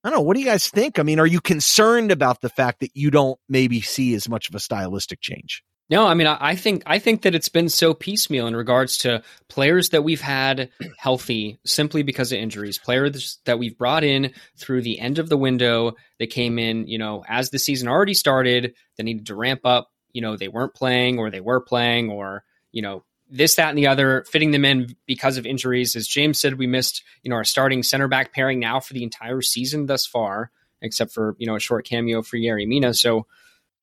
I don't know. What do you guys think? I mean, are you concerned about the fact that you don't maybe see as much of a stylistic change? No, I mean, I think I think that it's been so piecemeal in regards to players that we've had healthy simply because of injuries. Players that we've brought in through the end of the window that came in, you know, as the season already started, they needed to ramp up. You know, they weren't playing, or they were playing, or you know, this, that, and the other, fitting them in because of injuries. As James said, we missed, you know, our starting center back pairing now for the entire season thus far, except for you know a short cameo for Yerry Mina. So,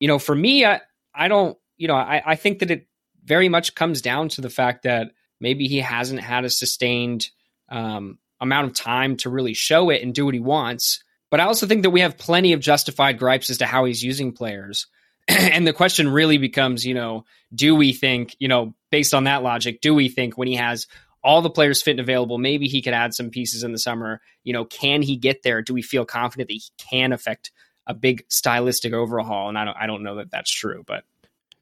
you know, for me, I I don't you know, I, I think that it very much comes down to the fact that maybe he hasn't had a sustained um, amount of time to really show it and do what he wants. But I also think that we have plenty of justified gripes as to how he's using players. and the question really becomes, you know, do we think, you know, based on that logic, do we think when he has all the players fit and available, maybe he could add some pieces in the summer? You know, can he get there? Do we feel confident that he can affect a big stylistic overhaul? And I don't, I don't know that that's true, but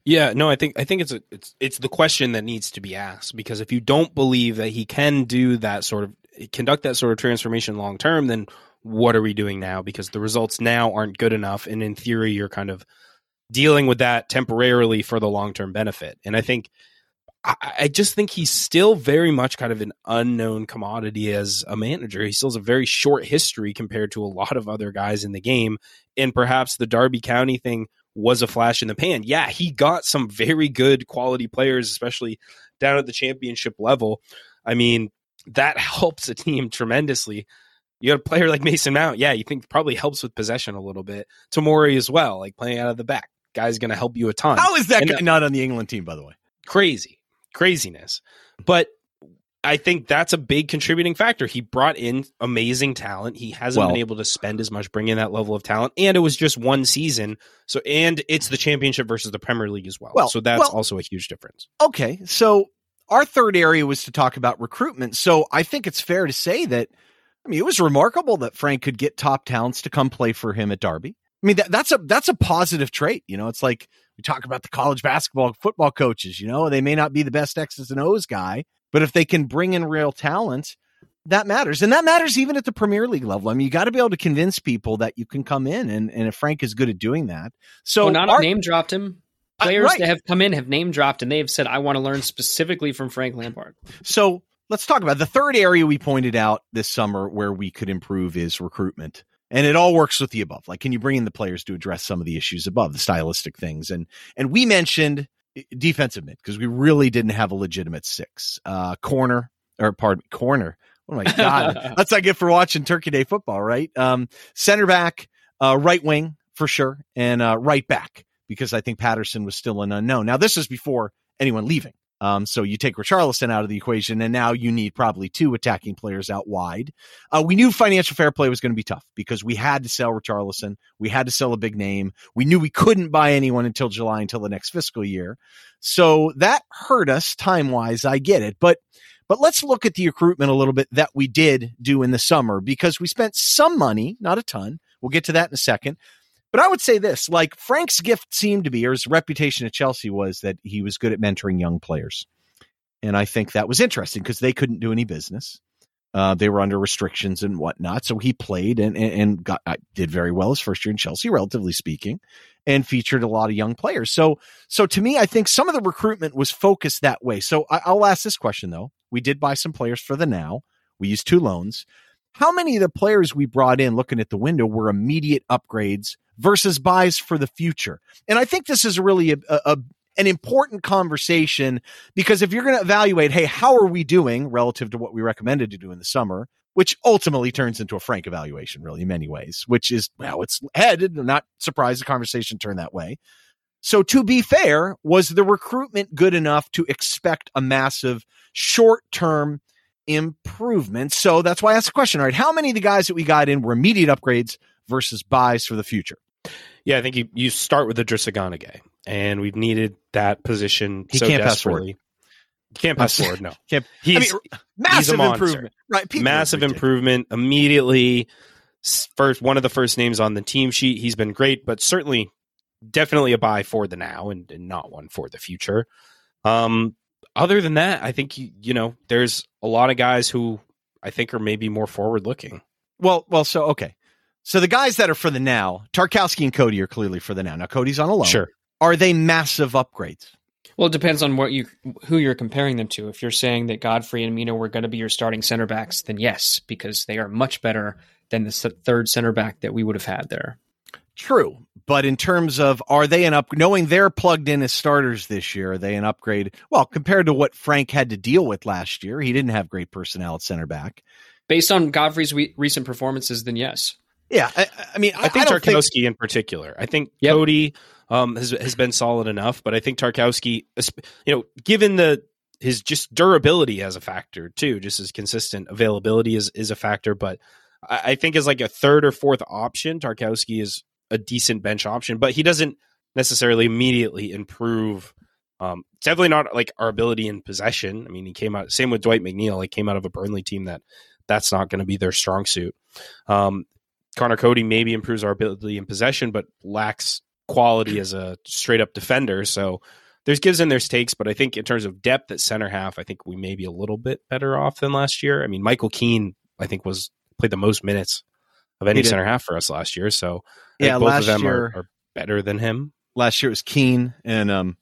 Yeah, no, I think I think it's a, it's it's the question that needs to be asked because if you don't believe that he can do that sort of conduct that sort of transformation long term, then what are we doing now? Because the results now aren't good enough, and in theory, you're kind of dealing with that temporarily for the long term benefit. And I think I, I just think he's still very much kind of an unknown commodity as a manager. He still has a very short history compared to a lot of other guys in the game, and perhaps the Derby County thing was a flash in the pan. Yeah, he got some very good quality players, especially down at the championship level. I mean, that helps a team tremendously. You got a player like Mason Mount, yeah, you think probably helps with possession a little bit. Tomori as well, like playing out of the back. Guy's going to help you a ton. How is that guy uh, not on the England team, by the way? Crazy, craziness. But I think that's a big contributing factor. He brought in amazing talent. He hasn't Well- been able to spend as much bringing that level of talent, and it was just one season. So, and it's the championship versus the Premier League as well. Well, so that's well- also a huge difference. Okay, so our third area was to talk about recruitment. So I think it's fair to say that, I mean, it was remarkable that Frank could get top talents to come play for him at Derby. I mean, that, that's a that's a positive trait. You know, it's like we talk about the college basketball football coaches. You know, they may not be the best X's and O's guy, but if they can bring in real talent, that matters. And that matters even at the Premier League level. I mean, you got to be able to convince people that you can come in, and, and if Frank is good at doing that. So, well, not our, name dropped him. Players uh, right. that have come in have name dropped, and they have said, I want to learn specifically from Frank Lampard. So, let's talk about the third area we pointed out this summer where we could improve is recruitment. And it all works with the above. Like, can you bring in the players to address some of the issues above, the stylistic things? And and we mentioned defensive mid because we really didn't have a legitimate six. Uh, corner or pardon me, corner. Oh my god, that's I get for watching Turkey Day football, right? Um, center back, uh, right wing for sure, and uh, right back because I think Patterson was still an unknown. Now this is before anyone leaving. Um, so you take Richarlison out of the equation, and now you need probably two attacking players out wide. Uh, we knew financial fair play was going to be tough because we had to sell Richarlison. We had to sell a big name. We knew we couldn't buy anyone until July, until the next fiscal year. So that hurt us time wise. I get it, but but let's look at the recruitment a little bit that we did do in the summer because we spent some money, not a ton. We'll get to that in a second. But I would say this like Frank's gift seemed to be, or his reputation at Chelsea was that he was good at mentoring young players. And I think that was interesting because they couldn't do any business. Uh, they were under restrictions and whatnot. So he played and, and got, uh, did very well his first year in Chelsea, relatively speaking, and featured a lot of young players. So, so to me, I think some of the recruitment was focused that way. So I, I'll ask this question though. We did buy some players for the now. We used two loans. How many of the players we brought in looking at the window were immediate upgrades versus buys for the future. And I think this is really a, a, an important conversation because if you're going to evaluate, hey, how are we doing relative to what we recommended to do in the summer, which ultimately turns into a frank evaluation, really, in many ways, which is, well, it's headed. I'm not surprised the conversation turned that way. So, to be fair, was the recruitment good enough to expect a massive short term improvement? So, that's why I asked the question, all right, how many of the guys that we got in were immediate upgrades versus buys for the future? Yeah, I think you, you start with Idrissa Gana and we've needed that position he so can't. Pass can't pass forward, no. Can't, he's, I mean, massive improvement. Right. People massive improvement immediately. First, one of the first names on the team sheet. He's been great, but certainly, definitely a buy for the now and, and not one for the future. Um, other than that, I think you, you know there's a lot of guys who I think are maybe more forward looking. Well, well, so okay. So the guys that are for the now, Tarkowski and Coady are clearly for the now. Now Coady's on a loan. Sure. Are they massive upgrades? Well, it depends on what you who you're comparing them to. If you're saying that Godfrey and Mina were going to be your starting center backs, then yes, because they are much better than the third center back that we would have had there. True, but in terms of are they an up? Knowing they're plugged in as starters this year, are they an upgrade? Well, compared to what Frank had to deal with last year, he didn't have great personnel at center back. Based on Godfrey's we- recent performances, then yes. Yeah, I, I mean, I, I think Tarkowski think... in particular. I think yep. Coady um, has has been solid enough, but I think Tarkowski, you know, given the his just durability as a factor too, just as consistent availability is is a factor. But I, I think as like a third or fourth option, Tarkowski is a decent bench option, but he doesn't necessarily immediately improve. Um, definitely not like our ability in possession. I mean, he came out same with Dwight McNeil. He came out of a Burnley team that that's not going to be their strong suit. Um, Conor Coady maybe improves our ability in possession, but lacks quality as a straight up defender. So there's gives and there's takes, but I think in terms of depth at center half, I think we may be a little bit better off than last year. I mean, Michael Keane, I think, was played the most minutes of any center half for us last year. So yeah, both of them year, are, are, better than him. Last year it was Keane and um,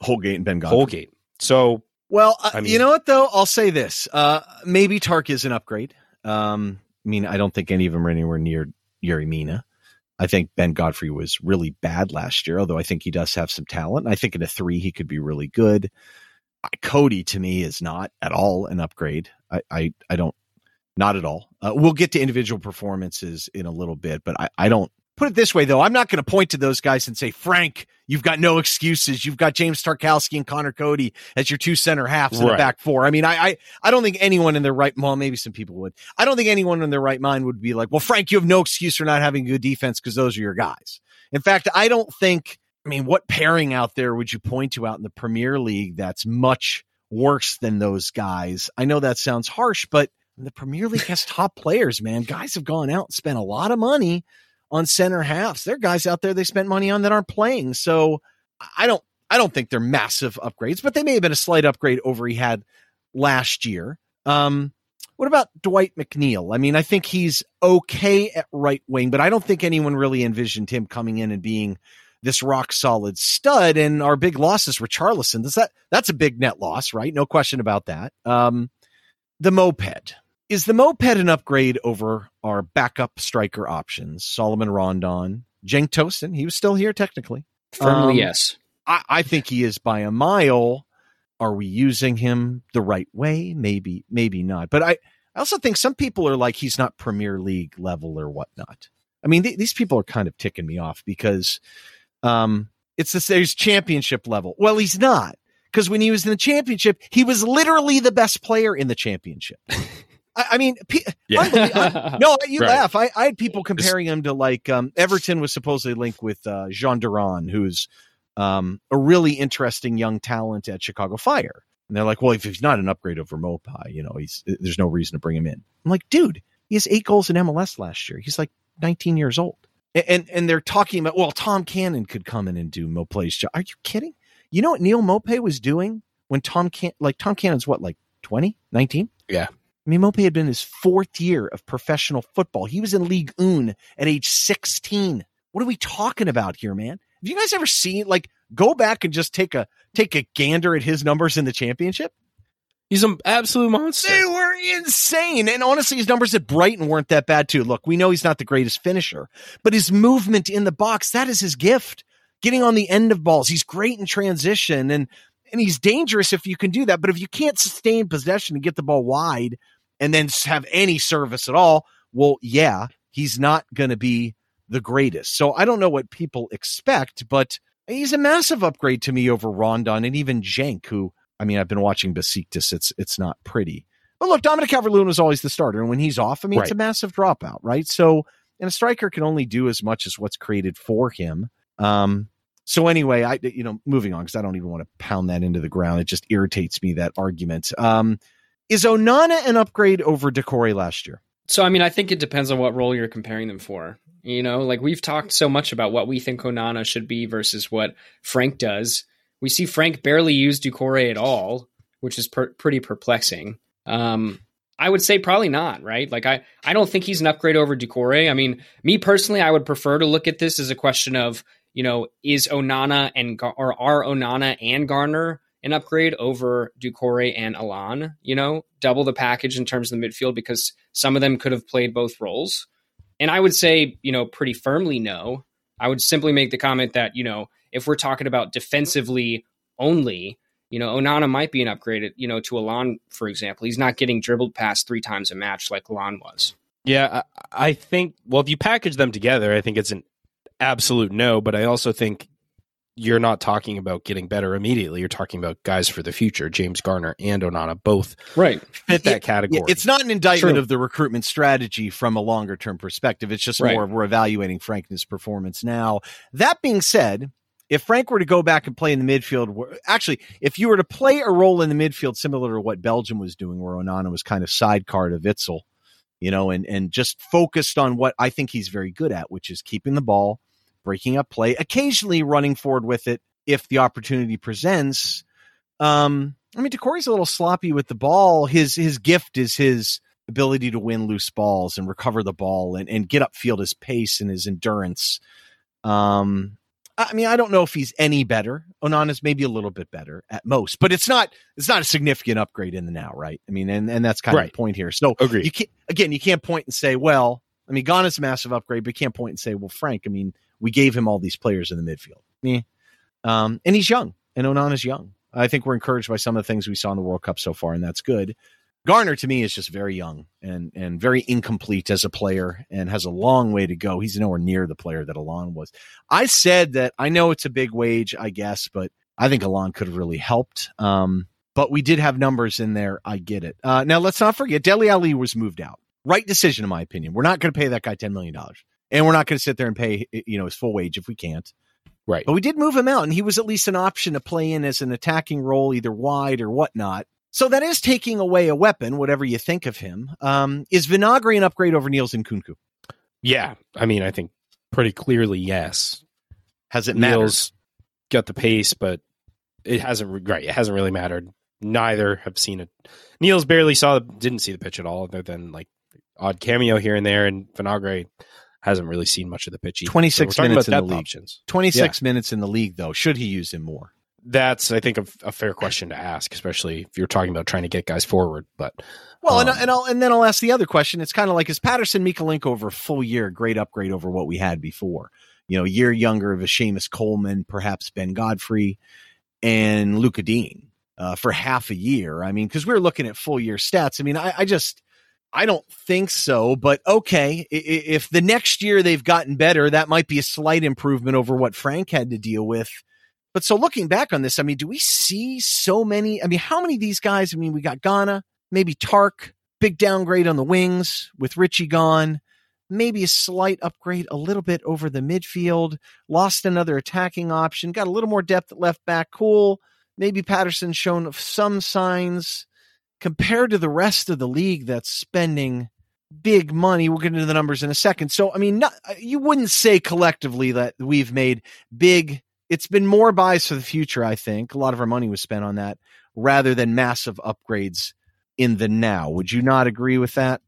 Holgate and Ben Godfrey. Holgate. So well, uh, I mean, you know what though? I'll say this: uh, maybe Tark is an upgrade. Um, mean, I don't think any of them are anywhere near Yerry Mina. I think Ben Godfrey was really bad last year, although I think he does have some talent. I think in a three, he could be really good. Coady to me is not at all an upgrade. I, I, I don't, not at all. Uh, we'll get to individual performances in a little bit, but I, I don't put it this way though. I'm not going to point to those guys and say, Frank, You've got no excuses. You've got James Tarkowski and Conor Coady as your two center halves in right. the back four. I mean, I, I, I don't think anyone in their right, well, maybe some people would. I don't think anyone in their right mind would be like, well, Frank, you have no excuse for not having good defense because those are your guys. In fact, I don't think, I mean, what pairing out there would you point to out in the Premier League that's much worse than those guys. I know that sounds harsh, but the Premier League has top players, man. Guys have gone out and spent a lot of money on center halves. There are guys out there they spent money on that aren't playing. So I don't I don't think they're massive upgrades, but they may have been a slight upgrade over he had last year. Um, what about Dwight McNeil? I mean, I think he's okay at right wing, but I don't think anyone really envisioned him coming in and being this rock solid stud. And our big losses were Charlison. Does that that's a big net loss, right? No question about that. Um, the moped is the moped an upgrade over our backup striker options? Salomon Rondon, Cenk Tosun. He was still here technically. Firmly, um, yes. I, I think he is by a mile. Are we using him the right way? Maybe, maybe not. But I, I also think some people are like he's not Premier League level or whatnot. I mean, th- these people are kind of ticking me off because um, it's the there's championship level. Well, he's not because when he was in the championship, he was literally the best player in the championship. I, I mean, yeah. no, you right. laugh. I, I, had people comparing him to like um, Everton was supposedly linked with uh, Jhon Durán, who's um, a really interesting young talent at Chicago Fire. And they're like, well, if he's not an upgrade over Maupay, you know, he's there's no reason to bring him in. I'm like, dude, he has eight goals in MLS last year. He's like 19 years old. And and, and they're talking about, well, Tom Cannon could come in and do Maupay's job. Are you kidding? You know what Neal Maupay was doing when Tom Can like Tom Cannon's what, like 20, 19? Yeah. Maupay had been his fourth year of professional football. He was in League Un at age 16. What are we talking about here, man? Have you guys ever seen like go back and just take a take a gander at his numbers in the championship? He's an absolute monster. They were insane. And honestly, his numbers at Brighton weren't that bad too. Look, we know he's not the greatest finisher, but his movement in the box, that is his gift. Getting on the end of balls. He's great in transition and and he's dangerous if you can do that. But if you can't sustain possession and get the ball wide and then have any service at all, well, yeah, he's not going to be the greatest. So I don't know what people expect, but he's a massive upgrade to me over Rondon and even Cenk, who I mean, I've been watching Besiktas. It's it's not pretty. But look, Dominic Calvert-Lewin was always the starter, and when he's off, I mean, right. it's a massive dropout, right? So, and a striker can only do as much as what's created for him. Um, so anyway, I you know, moving on because I don't even want to pound that into the ground. It just irritates me that argument. Um, is Onana an upgrade over Doucouré last year? So I mean, I think it depends on what role you're comparing them for. You know, like we've talked so much about what we think Onana should be versus what Frank does. We see Frank barely use Doucouré at all, which is per- pretty perplexing. Um, I would say probably not, right? Like I, I don't think he's an upgrade over Doucouré. I mean, me personally, I would prefer to look at this as a question of, you know, is Onana and or are Onana and Garner an upgrade over Doucouré and Allan, you know, double the package in terms of the midfield because some of them could have played both roles. And I would say, you know, pretty firmly no. I would simply make the comment that, you know, if we're talking about defensively only, you know, Onana might be an upgrade, you know, to Allan, for example. He's not getting dribbled past three times a match like Allan was. Yeah, I, I think, well, if you package them together, I think it's an absolute no, but I also think you're not talking about getting better immediately. You're talking about guys for the future. James Garner and Onana both right fit that category. It's not an indictment True. of the recruitment strategy from a longer term perspective. It's just right. more of we're evaluating Frank's performance now. That being said, if Frank were to go back and play in the midfield, actually, if you were to play a role in the midfield similar to what Belgium was doing, where Onana was kind of sidecar to Witsel, you know, and and just focused on what I think he's very good at, which is keeping the ball breaking up play, occasionally running forward with it if the opportunity presents. Um, I mean, Doucouré's a little sloppy with the ball. His his gift is his ability to win loose balls and recover the ball and, and get upfield his pace and his endurance. Um, I mean, I don't know if he's any better. Onana's maybe a little bit better at most, but it's not it's not a significant upgrade in the now, right? I mean, and, and that's kind right. of the point here. So Agreed. you can't again, you can't point and say, well, I mean, Gana's a massive upgrade, but can't point and say, well, Frank, I mean, we gave him all these players in the midfield. Yeah. Um, and he's young, and Onana's young. I think we're encouraged by some of the things we saw in the World Cup so far, and that's good. Garner to me is just very young and and very incomplete as a player and has a long way to go. He's nowhere near the player that Allan was. I said that I know it's a big wage, I guess, but I think Allan could have really helped. Um, but we did have numbers in there. I get it. Uh, now let's not forget Dele Alli was moved out. Right decision, in my opinion. We're not going to pay that guy $10 million. And we're not going to sit there and pay, you know, his full wage if we can't. Right. But we did move him out, and he was at least an option to play in as an attacking role, either wide or whatnot. So that is taking away a weapon, whatever you think of him. Um, is Vinagre an upgrade over Niels Nkounkou? Yeah. I mean, I think pretty clearly yes. Has it mattered? Niels got the pace, but it hasn't right. It hasn't really mattered. Neither have seen it. Niels barely saw, the, didn't see the pitch at all, other than like odd cameo here and there. And Vinagre hasn't really seen much of the pitch. either. 26 So minutes in the league. options. 26 minutes in the league, though. Should he use him more? That's, I think, a, a fair question to ask, especially if you're talking about trying to get guys forward. But Well, and, Um, and I'll and then I'll ask the other question. It's kind of like is Patterson Mykolenko over a full year a great upgrade over what we had before? You know, a year younger of a Seamus Coleman, perhaps Ben Godfrey, and Lucas Digne uh, for half a year. I mean, because we're looking at full year stats. I mean, I, I just I don't think so. But okay, if the next year they've gotten better, that might be a slight improvement over what Frank had to deal with. But so looking back on this, I mean, do we see so many? I mean, how many of these guys? I mean, we got Gana, maybe Tark, big downgrade on the wings with Richie gone, maybe a slight upgrade a little bit over the midfield, lost another attacking option, got a little more depth at left back. Cool. Maybe Patterson's shown some signs compared to the rest of the league that's spending big money. We'll get into the numbers in a second. So, I mean, not, you wouldn't say collectively that we've made big. It's been more buys for the future, I think. A lot of our money was spent on that rather than massive upgrades in the now. Would you not agree with that?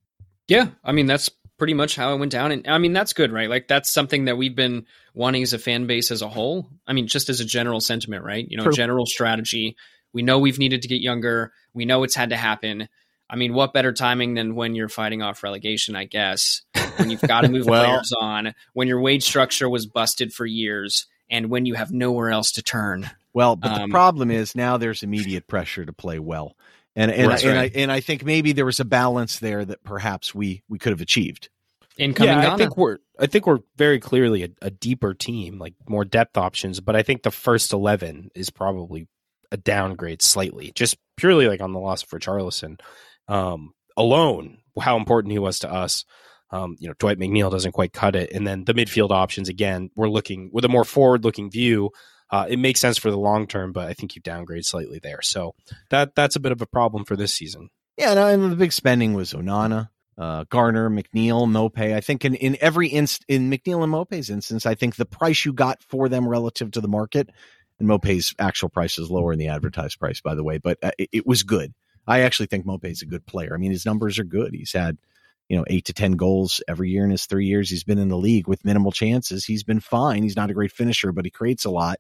Yeah, I mean that's pretty much how it went down, and I mean that's good, right? Like that's something that we've been wanting as a fan base as a whole. I mean, just as a general sentiment, right? You know, True. general strategy. We know we've needed to get younger. We know it's had to happen. I mean, what better timing than when you're fighting off relegation? I guess when you've got to move Well- players on, when your wage structure was busted for years, and when you have nowhere else to turn. Well, but the Um, problem is now there's immediate pressure to play well. And and, That's I, and I and I think maybe there was a balance there that perhaps we we could have achieved. Incoming yeah, I think we're I think we're very clearly a, a deeper team, like more depth options. But I think the first eleven is probably a downgrade slightly, just purely like on the loss for Charlison um, alone. How important he was to us. Um, you know, Dwight McNeil doesn't quite cut it, and then the midfield options again. We're looking with a more forward-looking view. Uh, it makes sense for the long term, but I think you downgrade slightly there. So that that's a bit of a problem for this season. Yeah, and, and the big spending was Onana, uh, Garner, McNeil, Mope. I think in, in every inst in McNeil and Mope's instance, I think the price you got for them relative to the market, and Mope's actual price is lower than the advertised price, by the way, but uh, it, it was good. I actually think Mope's a good player. I mean, his numbers are good. He's had, you know, eight to 10 goals every year in his three years. He's been in the league with minimal chances. He's been fine. He's not a great finisher, but he creates a lot.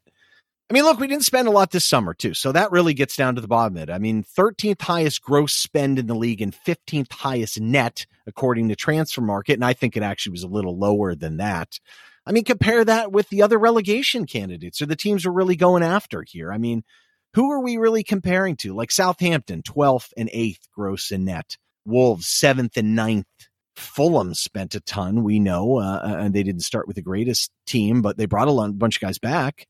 I mean, look, we didn't spend a lot this summer, too. So that really gets down to the bottom of it. I mean, 13th highest gross spend in the league and 15th highest net, according to Transfermarkt. And I think it actually was a little lower than that. I mean, compare that with the other relegation candidates or the teams we're really going after here. I mean, who are we really comparing to? Like Southampton, 12th and 8th gross and net. Wolves, 7th and 9th. Fulham spent a ton, we know, uh, and they didn't start with the greatest team, but they brought a bunch of guys back.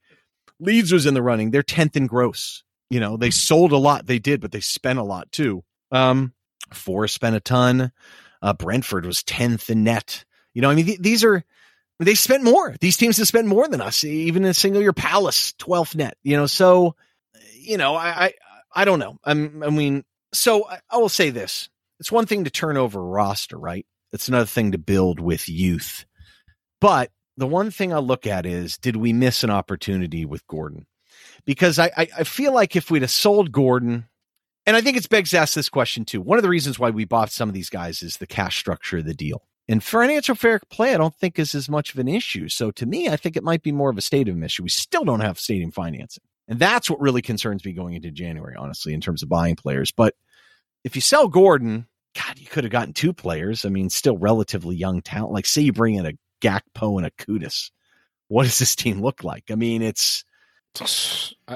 Leeds was in the running. They're 10th in gross. You know, they sold a lot. They did, but they spent a lot too. Um, Forest spent a ton. Uh, Brentford was 10th in net. You know, I mean, th- these are, they spent more. These teams have spent more than us, even in a single year. Palace, 12th net, you know, so, you know, I, I, I don't know. I'm, I mean, so I, I will say this. It's one thing to turn over a roster, right? It's another thing to build with youth. But the one thing I look at is did we miss an opportunity with Gordon? Because I, I, I feel like if we'd have sold Gordon, and I think it's begs to ask this question too. One of the reasons why we bought some of these guys is the cash structure of the deal. And financial fair play, I don't think is as much of an issue. So to me, I think it might be more of a stadium issue. We still don't have stadium financing. And that's what really concerns me going into January, honestly, in terms of buying players. But if you sell Gordon, God, you could have gotten two players. I mean, still relatively young talent. Like, say you bring in a Gakpo and a Kudus. What does this team look like? I mean, it's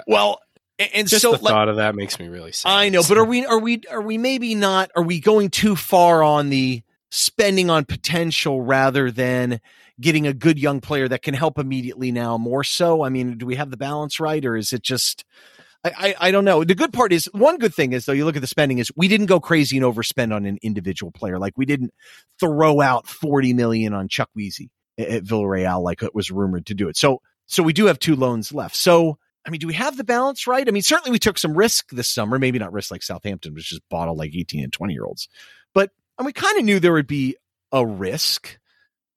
well, and, and Just so the like, thought of that makes me really sad. I know, but are we are we are we maybe not? Are we going too far on the spending on potential rather than getting a good young player that can help immediately now more so? I mean, do we have the balance right, or is it just? I, I, I don't know. The good part is one good thing is though you look at the spending is we didn't go crazy and overspend on an individual player. Like we didn't throw out forty million on Chuck Weezy at, at Villarreal like it was rumored to do it. So So we do have two loans left. So, I mean, do we have the balance right? I mean, certainly we took some risk this summer, maybe not risk like Southampton, which just all like 18 and 20 year olds. And we kind of knew there would be a risk.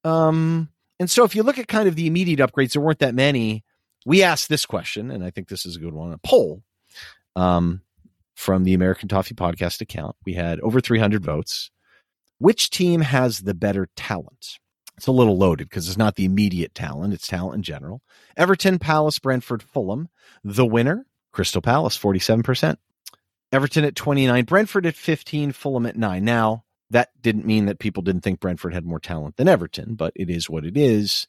Um, and so if you look at kind of the immediate upgrades, there weren't that many. We asked this question, and I think this is a good one, a poll um, from the American Toffee Podcast account. We had over 300 votes. Which team has the better talent? It's a little loaded because it's not the immediate talent, it's talent in general. Everton, Palace, Brentford, Fulham. The winner, Crystal Palace, 47%. Everton at 29, Brentford at 15, Fulham at 9. Now, that didn't mean that people didn't think Brentford had more talent than Everton, but it is what it is.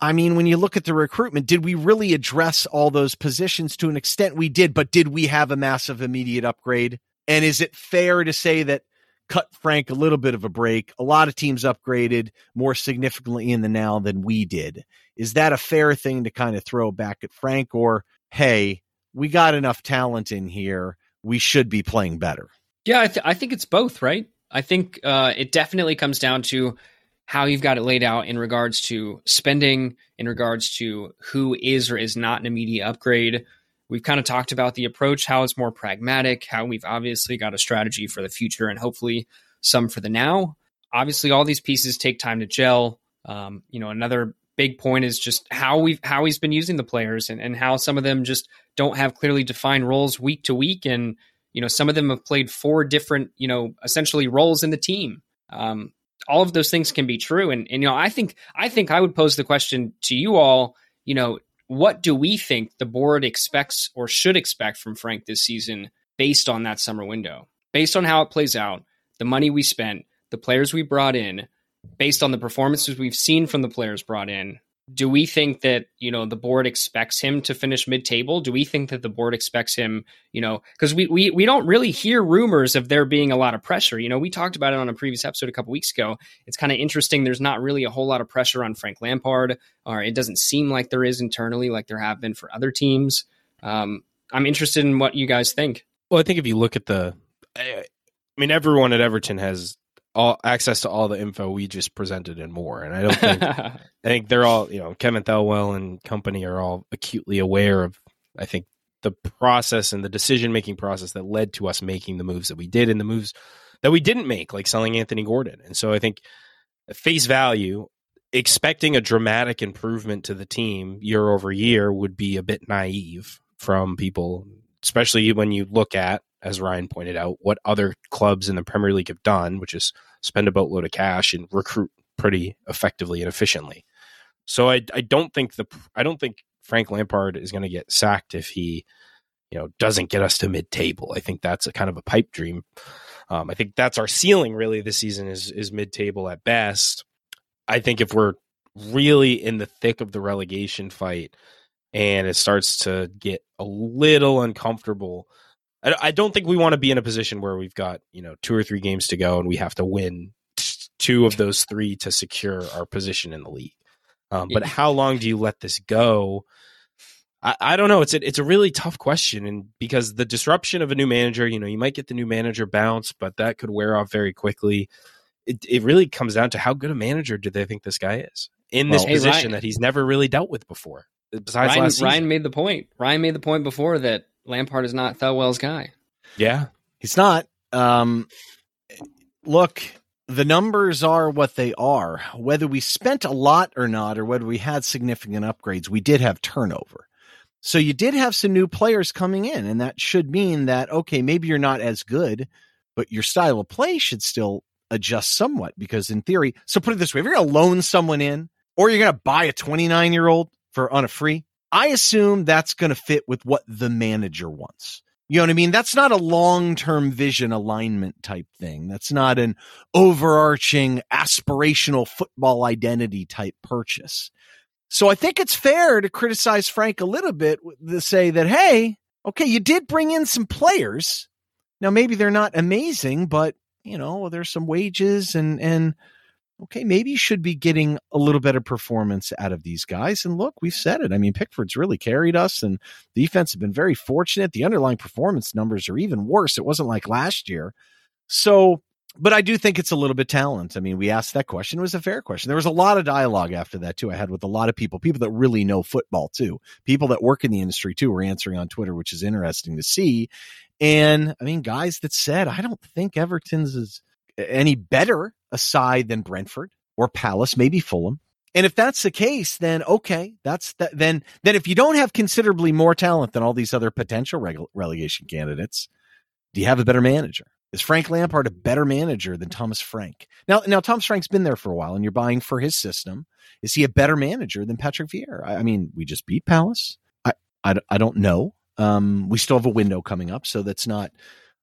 I mean, when you look at the recruitment, did we really address all those positions to an extent? We did, but did we have a massive immediate upgrade? And is it fair to say that cut Frank a little bit of a break? A lot of teams upgraded more significantly in the now than we did. Is that a fair thing to kind of throw back at Frank? Or, hey, we got enough talent in here. We should be playing better. Yeah, I, th- I think it's both, right? I think uh, it definitely comes down to how you've got it laid out in regards to spending, in regards to who is or is not an immediate upgrade. We've kind of talked about the approach, how it's more pragmatic, how we've obviously got a strategy for the future and hopefully some for the now. Obviously, all these pieces take time to gel. Um, you know, another big point is just how we've how he's been using the players and, and how some of them just don't have clearly defined roles week to week and you know, some of them have played four different, you know, essentially roles in the team. Um, all of those things can be true. And, and, you know, I think, I think I would pose the question to you all, you know, what do we think the board expects or should expect from Frank this season based on that summer window? Based on how it plays out, the money we spent, the players we brought in, based on the performances we've seen from the players brought in, do we think that you know the board expects him to finish mid-table? Do we think that the board expects him you know because we, we we don't really hear rumors of there being a lot of pressure. You know we talked about it on a previous episode a couple weeks ago. It's kind of interesting. There's not really a whole lot of pressure on frank lampard. Or it doesn't seem like there is internally like there have been for other teams. Um, i'm interested in what you guys think. Well i think if you look at the i mean everyone at everton has all access to all the info we just presented and more. And I don't think I think they're all you know Kevin Thelwell and company are all acutely aware of. I think the process and the decision making process that led to us making the moves that we did and the moves that we didn't make, like selling Anthony Gordon. And so I think face value, expecting a dramatic improvement to the team year over year would be a bit naive from people, especially when you look at as Ryan pointed out, what other clubs in the Premier League have done, which is spend a boatload of cash and recruit pretty effectively and efficiently. So I I don't think the I don't think Frank Lampard is going to get sacked if he you know doesn't get us to mid table. I think that's a kind of a pipe dream. Um, I think that's our ceiling really this season is is mid table at best. I think if we're really in the thick of the relegation fight and it starts to get a little uncomfortable I, I don't think we want to be in a position where we've got you know two or three games to go and we have to win two of those three to secure our position in the league. Um, but how long do you let this go? I, I, don't know. It's a, it's a really tough question, and because the disruption of a new manager, you know, you might get the new manager bounce, but that could wear off very quickly. It it really comes down to how good a manager do they think this guy is in this well, position hey, that he's never really dealt with before. Besides Ryan. Ryan made the point. Ryan made the point before that Lampard is not Thelwell's guy. Yeah, he's not. Um, look, the numbers are what they are. Whether we spent a lot or not, or whether we had significant upgrades, we did have turnover. So you did have some new players coming in, and that should mean that okay, maybe you're not as good, but your style of play should still adjust somewhat. Because in theory, so put it this way: if you're going to loan someone in, or you're going to buy a 29 year old for on a free, I assume that's going to fit with what the manager wants. You know what I mean? That's not a long term vision alignment type thing. That's not an overarching aspirational football identity type purchase. So I think it's fair to criticize Frank a little bit to say that, hey, okay, you did bring in some players. Now maybe they're not amazing, but you know, there's some wages and and okay, maybe you should be getting a little better performance out of these guys. And look, we've said it. I mean, Pickford's really carried us, and the defense have been very fortunate. The underlying performance numbers are even worse. It wasn't like last year. So but I do think it's a little bit talent. I mean, we asked that question. It was a fair question. There was a lot of dialogue after that too. I had with a lot of people, people that really know football too, people that work in the industry too, were answering on Twitter, which is interesting to see. And I mean, guys that said, I don't think Everton's is any better aside than Brentford or Palace, maybe Fulham. And if that's the case, then okay, that's that. Then, then if you don't have considerably more talent than all these other potential rele- relegation candidates, do you have a better manager? Is Frank Lampard a better manager than Thomas Frank? Now, now Thomas Frank's been there for a while, and you're buying for his system. Is he a better manager than Patrick Vieira? I, I mean, we just beat Palace. I, I, I don't know. Um, we still have a window coming up, so that's not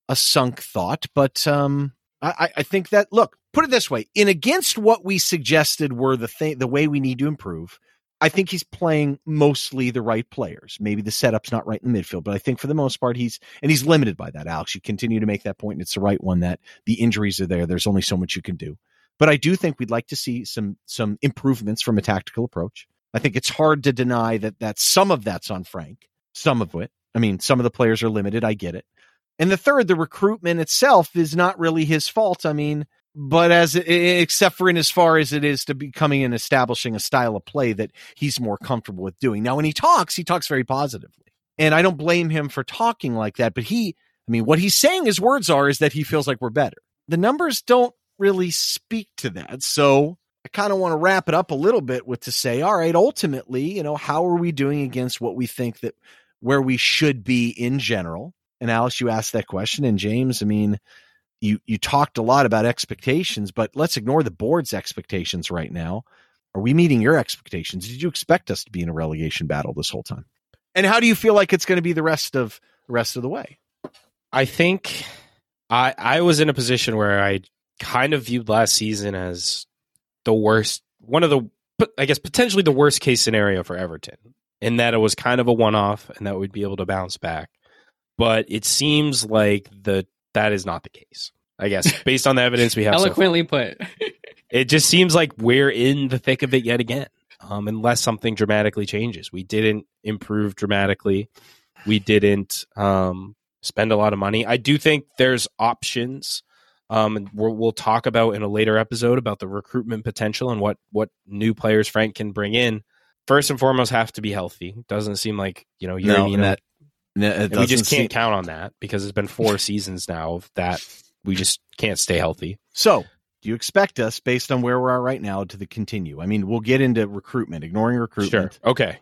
a sunk thought. But um, I, I think that look, put it this way: in against what we suggested were the thing, the way we need to improve. I think he's playing mostly the right players. Maybe the setup's not right in the midfield, but I think for the most part he's and he's limited by that. Alex, you continue to make that point, and it's the right one that the injuries are there. There's only so much you can do. But I do think we'd like to see some some improvements from a tactical approach. I think it's hard to deny that that some of that's on Frank, some of it. I mean, some of the players are limited. I get it. And the third, the recruitment itself is not really his fault. I mean, but as except for in as far as it is to becoming and establishing a style of play that he's more comfortable with doing. Now, when he talks, he talks very positively, and I don't blame him for talking like that. But he, I mean, what he's saying his words are is that he feels like we're better. The numbers don't really speak to that, so I kind of want to wrap it up a little bit with to say, all right, ultimately, you know, how are we doing against what we think that where we should be in general? And Alice, you asked that question, and James, I mean you you talked a lot about expectations, but let's ignore the board's expectations right now. Are we meeting your expectations? Did you expect us to be in a relegation battle this whole time? And how do you feel like it's going to be the rest of the rest of the way? I think I I was in a position where I kind of viewed last season as the worst, one of the I guess potentially the worst case scenario for Everton, in that it was kind of a one off and that we'd be able to bounce back. But it seems like the that is not the case. I guess based on the evidence we have. Eloquently so put. it just seems like we're in the thick of it yet again. Um, unless something dramatically changes, we didn't improve dramatically. We didn't um, spend a lot of money. I do think there's options. Um, and we will talk about in a later episode about the recruitment potential and what what new players Frank can bring in. First and foremost, have to be healthy. Doesn't seem like you know you're no, that no, we just can't seem... count on that because it's been four seasons now that we just can't stay healthy. So, do you expect us, based on where we are right now, to the continue? I mean, we'll get into recruitment, ignoring recruitment. Sure. Okay.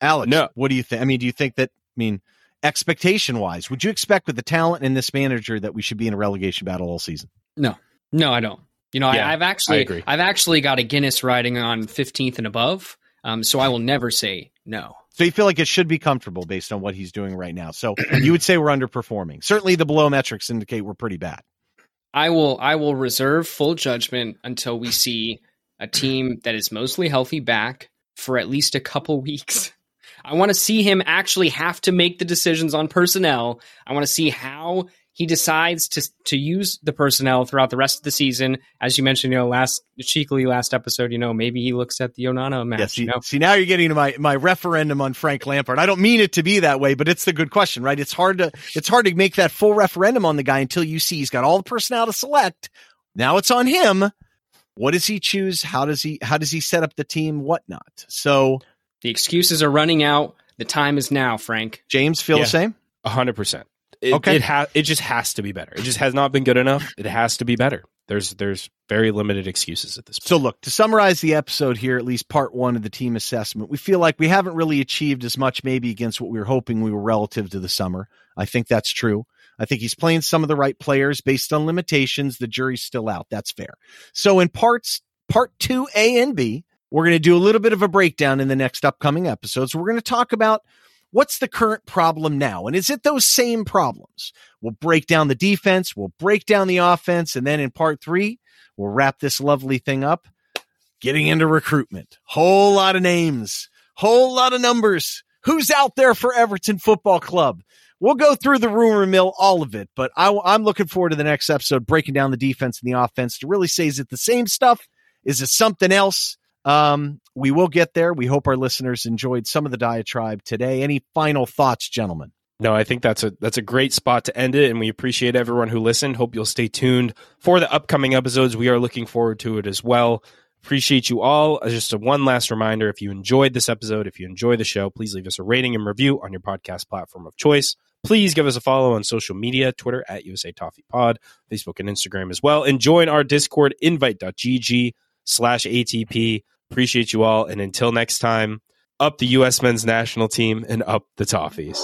Alex, no. what do you think? I mean, do you think that? I mean, expectation wise, would you expect with the talent and this manager that we should be in a relegation battle all season? No, no, I don't. You know, yeah, I, have actually, I've actually got a Guinness riding on 15th and above. Um, so I will never say no. So you feel like it should be comfortable based on what he's doing right now. So you would say we're underperforming. Certainly the below metrics indicate we're pretty bad. I will I will reserve full judgment until we see a team that is mostly healthy back for at least a couple weeks. I want to see him actually have to make the decisions on personnel. I want to see how he decides to to use the personnel throughout the rest of the season. As you mentioned, you know, last cheekily last episode, you know, maybe he looks at the Onana match. Yeah, see, you know? see, now you're getting to my my referendum on Frank Lampard. I don't mean it to be that way, but it's the good question, right? It's hard to it's hard to make that full referendum on the guy until you see he's got all the personnel to select. Now it's on him. What does he choose? How does he how does he set up the team? Whatnot. So the excuses are running out. The time is now, Frank. James feel yeah, the same? hundred percent. It, okay. It has. It just has to be better. It just has not been good enough. It has to be better. There's there's very limited excuses at this point. So look, to summarize the episode here, at least part one of the team assessment, we feel like we haven't really achieved as much maybe against what we were hoping we were relative to the summer. I think that's true. I think he's playing some of the right players based on limitations. The jury's still out. That's fair. So in parts part two, A and B, we're going to do a little bit of a breakdown in the next upcoming episodes. We're going to talk about what's the current problem now? And is it those same problems? We'll break down the defense, we'll break down the offense, and then in part three, we'll wrap this lovely thing up. Getting into recruitment. Whole lot of names, whole lot of numbers. Who's out there for Everton Football Club? We'll go through the rumor mill, all of it, but I, am looking forward to the next episode, breaking down the defense and the offense to really say, is it the same stuff? Is it something else? Um, we will get there. We hope our listeners enjoyed some of the diatribe today. Any final thoughts, gentlemen? No, I think that's a that's a great spot to end it, and we appreciate everyone who listened. Hope you'll stay tuned for the upcoming episodes. We are looking forward to it as well. Appreciate you all. Uh, Just a one last reminder: if you enjoyed this episode, if you enjoy the show, please leave us a rating and review on your podcast platform of choice. Please give us a follow on social media: Twitter at USA Toffee Pod, Facebook and Instagram as well, and join our Discord invite.gg slash ATP. Appreciate you all, and until next time, up the U.S. men's national team and up the Toffees.